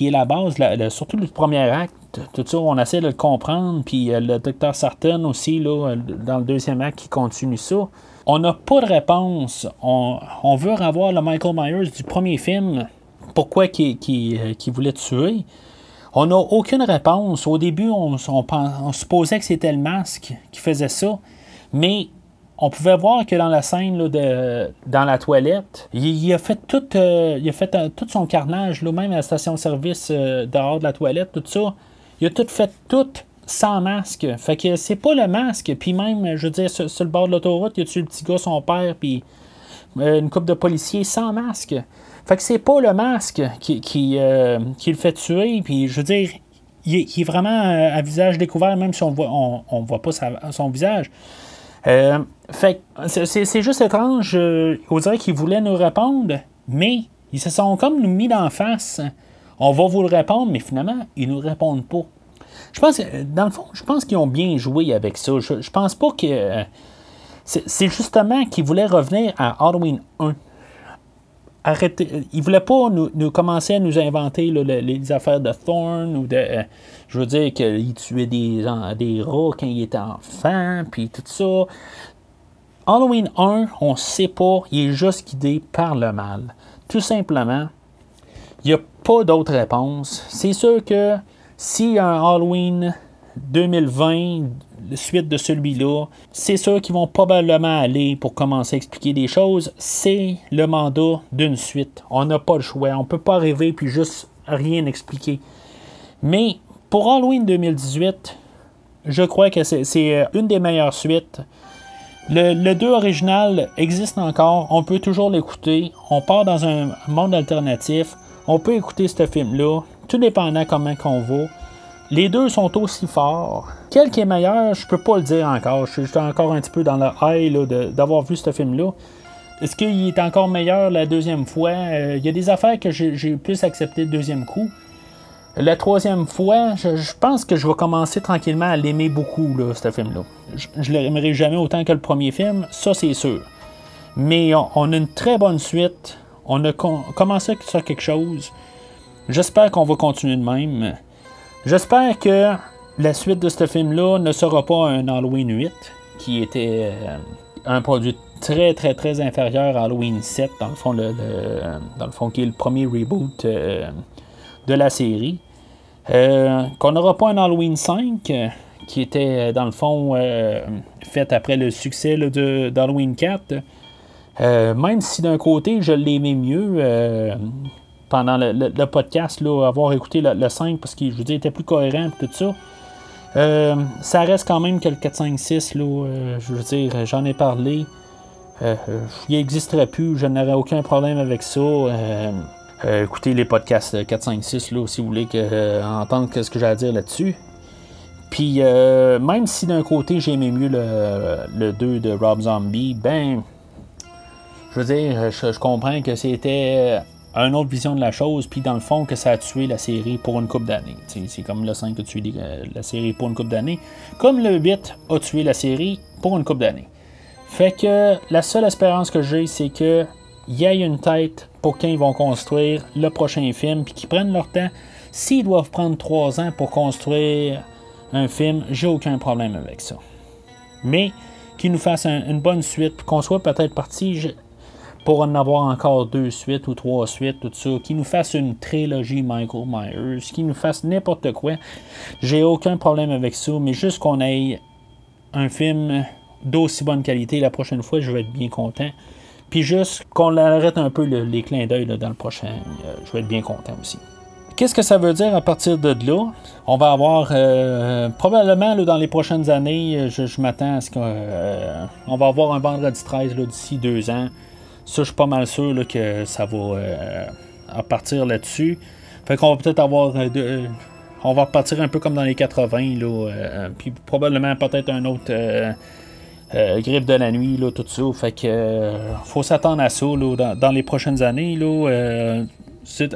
est la base, surtout le premier acte. Tout ça, on essaie de le comprendre. Puis le docteur Sarton aussi, là, dans le deuxième acte, qui continue ça. On n'a pas de réponse. On, veut revoir le Michael Myers du premier film. Pourquoi il voulait tuer? On n'a aucune réponse. Au début, on, on, supposait que c'était le masque qui faisait ça, mais on pouvait voir que dans la scène de, dans la toilette, il, a fait tout, il a fait tout son carnage, là, même à la station-service dehors de la toilette, tout ça. Il a tout fait tout sans masque. Fait que c'est pas le masque. Puis même, je veux dire, sur, le bord de l'autoroute, il y a-tu le petit gars, son père, puis une coupe de policiers sans masque? Fait que c'est pas le masque qui, qui, qui le fait tuer. Puis je veux dire, il est, vraiment euh, à visage découvert, même si on voit, on, voit pas son visage. Euh, fait c'est juste étrange. Euh, on dirait qu'ils voulaient nous répondre, mais ils se sont comme nous mis d'en face. On va vous le répondre, mais finalement, ils nous répondent pas. Je pense, dans le fond, je pense qu'ils ont bien joué avec ça. Je, je pense pas que. c'est justement qu'ils voulaient revenir à Halloween 1 arrêter. Il voulait pas nous, commencer à nous inventer les affaires de Thorn ou de. Euh, je veux dire qu'il tuait des, des rats quand il était enfant, puis tout ça. Halloween 1, on sait pas, il est juste guidé par le mal. Tout simplement, il n'y a pas d'autre réponse. C'est sûr que si un Halloween 2020 suite de celui-là. C'est sûr qu'ils vont probablement aller pour commencer à expliquer des choses. C'est le mandat d'une suite. On n'a pas le choix. On ne peut pas arriver puis juste rien expliquer. Mais pour Halloween 2018, je crois que c'est euh, une des meilleures suites. Le, le 2 original existe encore. On peut toujours l'écouter. On part dans un monde alternatif. On peut écouter ce film-là. Tout dépendant comment qu'on va. Les deux sont aussi forts. Quel qui est meilleur, je peux pas le dire encore. Je suis encore un petit peu dans le high d'avoir vu ce film-là. Est-ce qu'il est encore meilleur la deuxième fois? Euh, il y a des affaires que j'ai plus accepté le deuxième coup. La troisième fois, je, pense que je vais commencer tranquillement à l'aimer beaucoup, là, ce film-là. Je, ne l'aimerai jamais autant que le premier film, ça c'est sûr. Mais on, a une très bonne suite. On a commencé sur quelque chose. J'espère qu'on va continuer de même. J'espère que la suite de ce film-là ne sera pas un Halloween 8, qui était euh, un produit très très très inférieur à Halloween 7, dans le fond, dans le fond qui est le premier reboot euh, de la série. Euh, qu'on n'aura pas un Halloween 5, qui était dans le fond fait après le succès d'Halloween 4. même si d'un côté je l'aimais mieux, pendant le, podcast, avoir écouté le, 5 parce qu'il, je veux était plus cohérent et tout ça. Euh, ça reste quand même que le 4, 5, 6, là, euh, je veux dire, j'en ai parlé. Euh, il n'existerait plus, je n'aurais aucun problème avec ça. écoutez les podcasts 4, 5, 6 là, si vous voulez que, entendre ce que j'ai à dire là-dessus. Puis même si d'un côté j'aimais mieux le 2 de Rob Zombie, ben je veux dire, je comprends que c'était une autre vision de la chose, puis dans le fond, que ça a tué la série pour une coupe d'années. C'est comme le 5 a tué la série pour une coupe d'années, comme le 8 a tué la série pour une coupe d'années. Fait que la seule espérance que j'ai, c'est que y ait une tête pour quand ils vont construire le prochain film, puis qu'ils prennent leur temps. S'ils doivent prendre 3 ans pour construire un film, j'ai aucun problème avec ça. Mais qu'ils nous fassent une bonne suite, qu'on soit peut-être parti pour en avoir encore deux suites ou trois suites, tout ça, qui nous fasse une trilogie Michael Myers, qui nous fasse n'importe quoi. J'ai aucun problème avec ça, mais juste qu'on ait un film d'aussi bonne qualité la prochaine fois, je vais être bien content. Puis juste qu'on arrête un peu les clins d'œil dans le prochain, euh, je vais être bien content aussi. Qu'est-ce que ça veut dire à partir de là? On va avoir euh, probablement dans les prochaines années, je, m'attends à ce qu'on euh, va avoir un vendredi 13 d'ici deux ans. Ça, je suis pas mal sûr que ça va euh, partir là-dessus. Fait qu'on va peut-être avoir. Euh, euh, on va repartir un peu comme dans les 80, là, puis probablement peut-être un autre griffe de la nuit, là, tout ça. Fait que faut s'attendre à ça dans, les prochaines années. Là, c'est,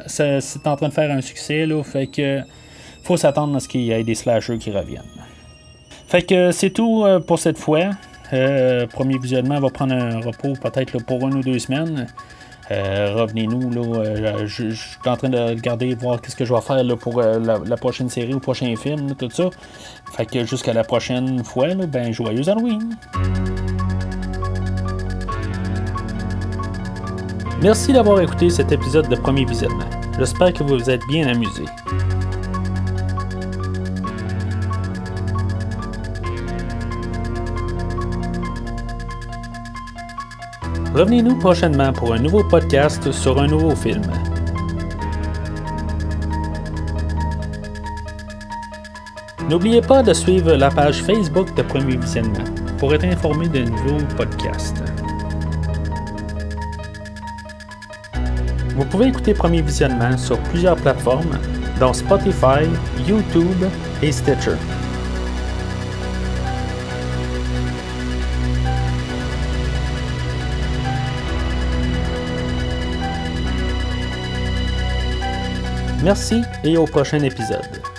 en train de faire un succès, là, fait que faut s'attendre à ce qu'il y ait des slashers qui reviennent. Fait que c'est tout pour cette fois. Euh, premier visionnement va prendre un repos peut-être pour une ou deux semaines. Euh, revenez-nous. Euh, je, suis en train de regarder, voir qu'est-ce que je vais faire pour la, prochaine série ou prochain film, tout ça. Fait que jusqu'à la prochaine fois, ben joyeux Halloween! Merci d'avoir écouté cet épisode de Premier Visionnement. J'espère que vous vous êtes bien amusé. Revenez-nous prochainement pour un nouveau podcast sur un nouveau film. N'oubliez pas de suivre la page Facebook de Premier Visionnement pour être informé de nouveaux podcasts. Vous pouvez écouter Premier Visionnement sur plusieurs plateformes, dont Spotify, YouTube et Stitcher. Merci et au prochain épisode.